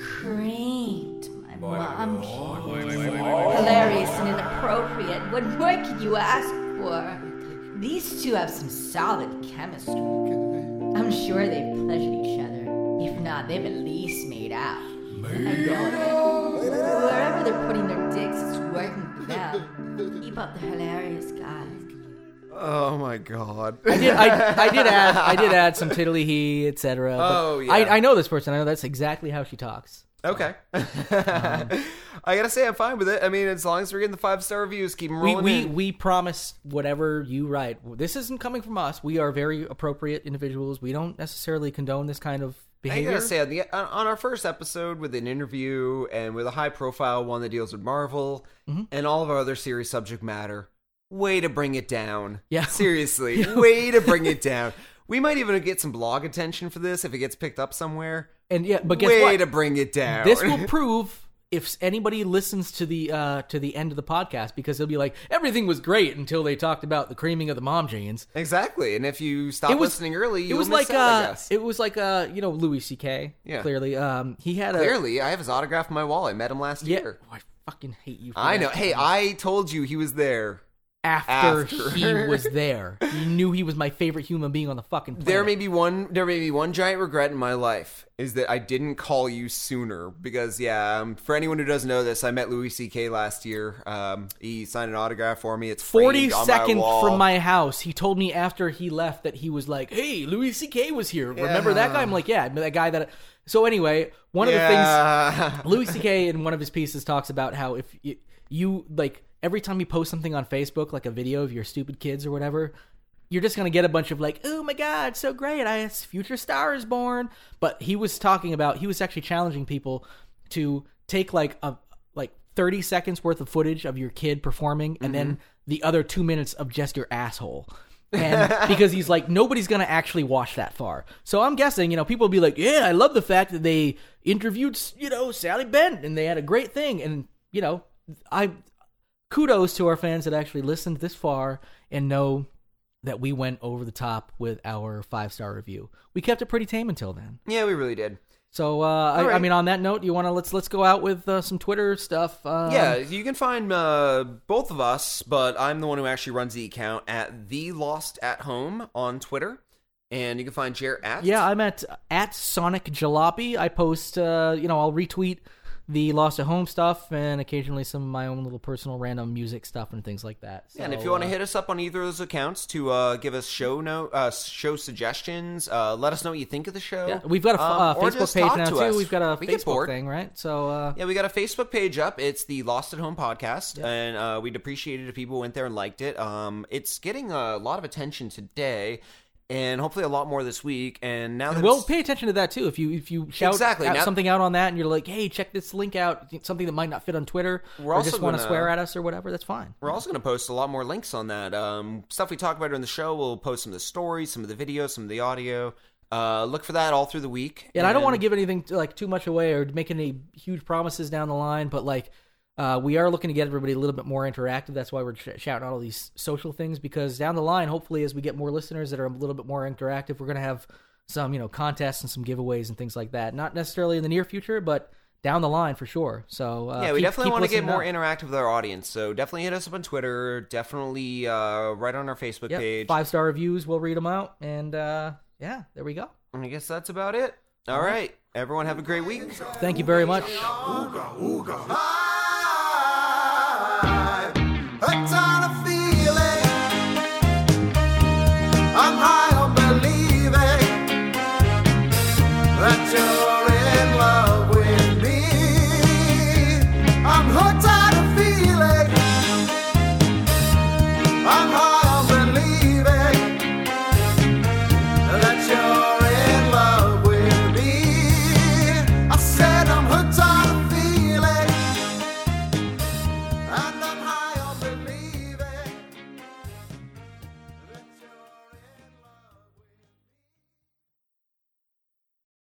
Creamed my mom. Hilarious and inappropriate. What more could you ask for? These two have some solid chemistry. I'm sure they've pleasured each other. If not, they've at least made out. I know it. Wherever they're putting their dicks, it's working for them. Keep up the hilarious, guys. oh my god. I did. I, I did add. I did add some tiddly he, etc. Oh, yeah. I, I know this person. I know that's exactly how she talks. Okay. I gotta say, I'm fine with it. I mean, as long as we're getting the five star reviews, keep them We rolling we, in. we promise whatever you write. This isn't coming from us. We are very appropriate individuals. We don't necessarily condone this kind of behavior. I gotta say, on, the, on our first episode with an interview and with a high profile one that deals with Marvel Mm-hmm. and all of our other series subject matter, way to bring it down. Yeah. Seriously, way to bring it down. We might even get some blog attention for this if it gets picked up somewhere. and yeah, but guess way what? to bring it down. this will prove if anybody listens to the uh to the end of the podcast because they'll be like everything was great until they talked about the creaming of the mom jeans. exactly. And if you stop It was- listening early, It was like out, uh it was like uh you know Louis C.K. Yeah. clearly um he had a Clearly, I have his autograph in my wall. I met him last yeah. year. Oh, I fucking hate you. For I know. Hey, I told you he was there. After, after. he was there, He knew he was my favorite human being on the fucking planet. There may be one. There may be one giant regret in my life is that I didn't call you sooner. Because yeah, um, for anyone who doesn't know this, I met Louis C.K. last year. Um, he signed an autograph for me. It's Forty seconds my from my house, he told me after he left that he was like, "Hey, Louis C.K. was here. Remember that guy?" I'm like, "Yeah, that guy that." So anyway, one of the things Yeah. Louis C.K. in one of his pieces talks about how if you, you like every time you post something on Facebook, like a video of your stupid kids or whatever, you're just gonna get a bunch of like, "Oh my god, so great! I future star is born." But he was talking about he was actually challenging people to take like a like 30 seconds worth of footage of your kid performing, and then mm-hmm. the other two minutes of just your asshole. and because he's like nobody's gonna actually watch that far so i'm guessing you know people will be like yeah i love the fact that they interviewed you know sally bent and they had a great thing and you know i kudos to our fans that actually listened this far and know that we went over the top with our five star review we kept it pretty tame until then yeah, we really did. so uh, I, I mean on that note you want to let's let's go out with uh, some twitter stuff um, Yeah, you can find uh, both of us, but I'm the one who actually runs the account at the Lost at Home on Twitter, and you can find Jer at Yeah, I'm at at Sonic Jalopy. I post, uh, you know, I'll retweet the Lost at Home stuff and occasionally some of my own little personal random music stuff and things like that. Yeah, and if So, you want to uh, hit us up on either of those accounts to uh, give us show note, uh, show suggestions, uh, let us know what you think of the show. yeah, we've got a um, uh, Facebook page now to too. us. We've got a We Facebook thing, right? So uh, Yeah, we got a Facebook page up. It's the Lost at Home podcast, and uh, we'd appreciate it if people went there and liked it. Um, it's getting a lot of attention today, and hopefully a lot more this week. And now that Well, it's- pay attention to that too. If you if you shout Exactly. out Now- something out on that and you're like, hey, check this link out, something that might not fit on Twitter, We're or also just want to gonna- swear at us or whatever, that's fine. We're also going to post a lot more links on that. Um, stuff we talk about during the show. We'll post some of the stories, some of the videos, some of the audio. Uh, look for that all through the week. Yeah, and I don't want to give anything like too much away or make any huge promises down the line, but like uh, we are looking to get everybody a little bit more interactive. That's why we're sh- shouting out all these social things because down the line, hopefully, as we get more listeners that are a little bit more interactive, we're gonna have some you know contests and some giveaways and things like that. Not necessarily in the near future, but down the line for sure. So uh, yeah, we keep- definitely keep want to get more up. interactive with our audience. So definitely hit us up on Twitter. Definitely uh, right on our Facebook Yep, page. Five star reviews, we'll read them out, and uh, yeah, there we go. I guess that's about it. All right. Everyone have a great week. Thank you very much. A ton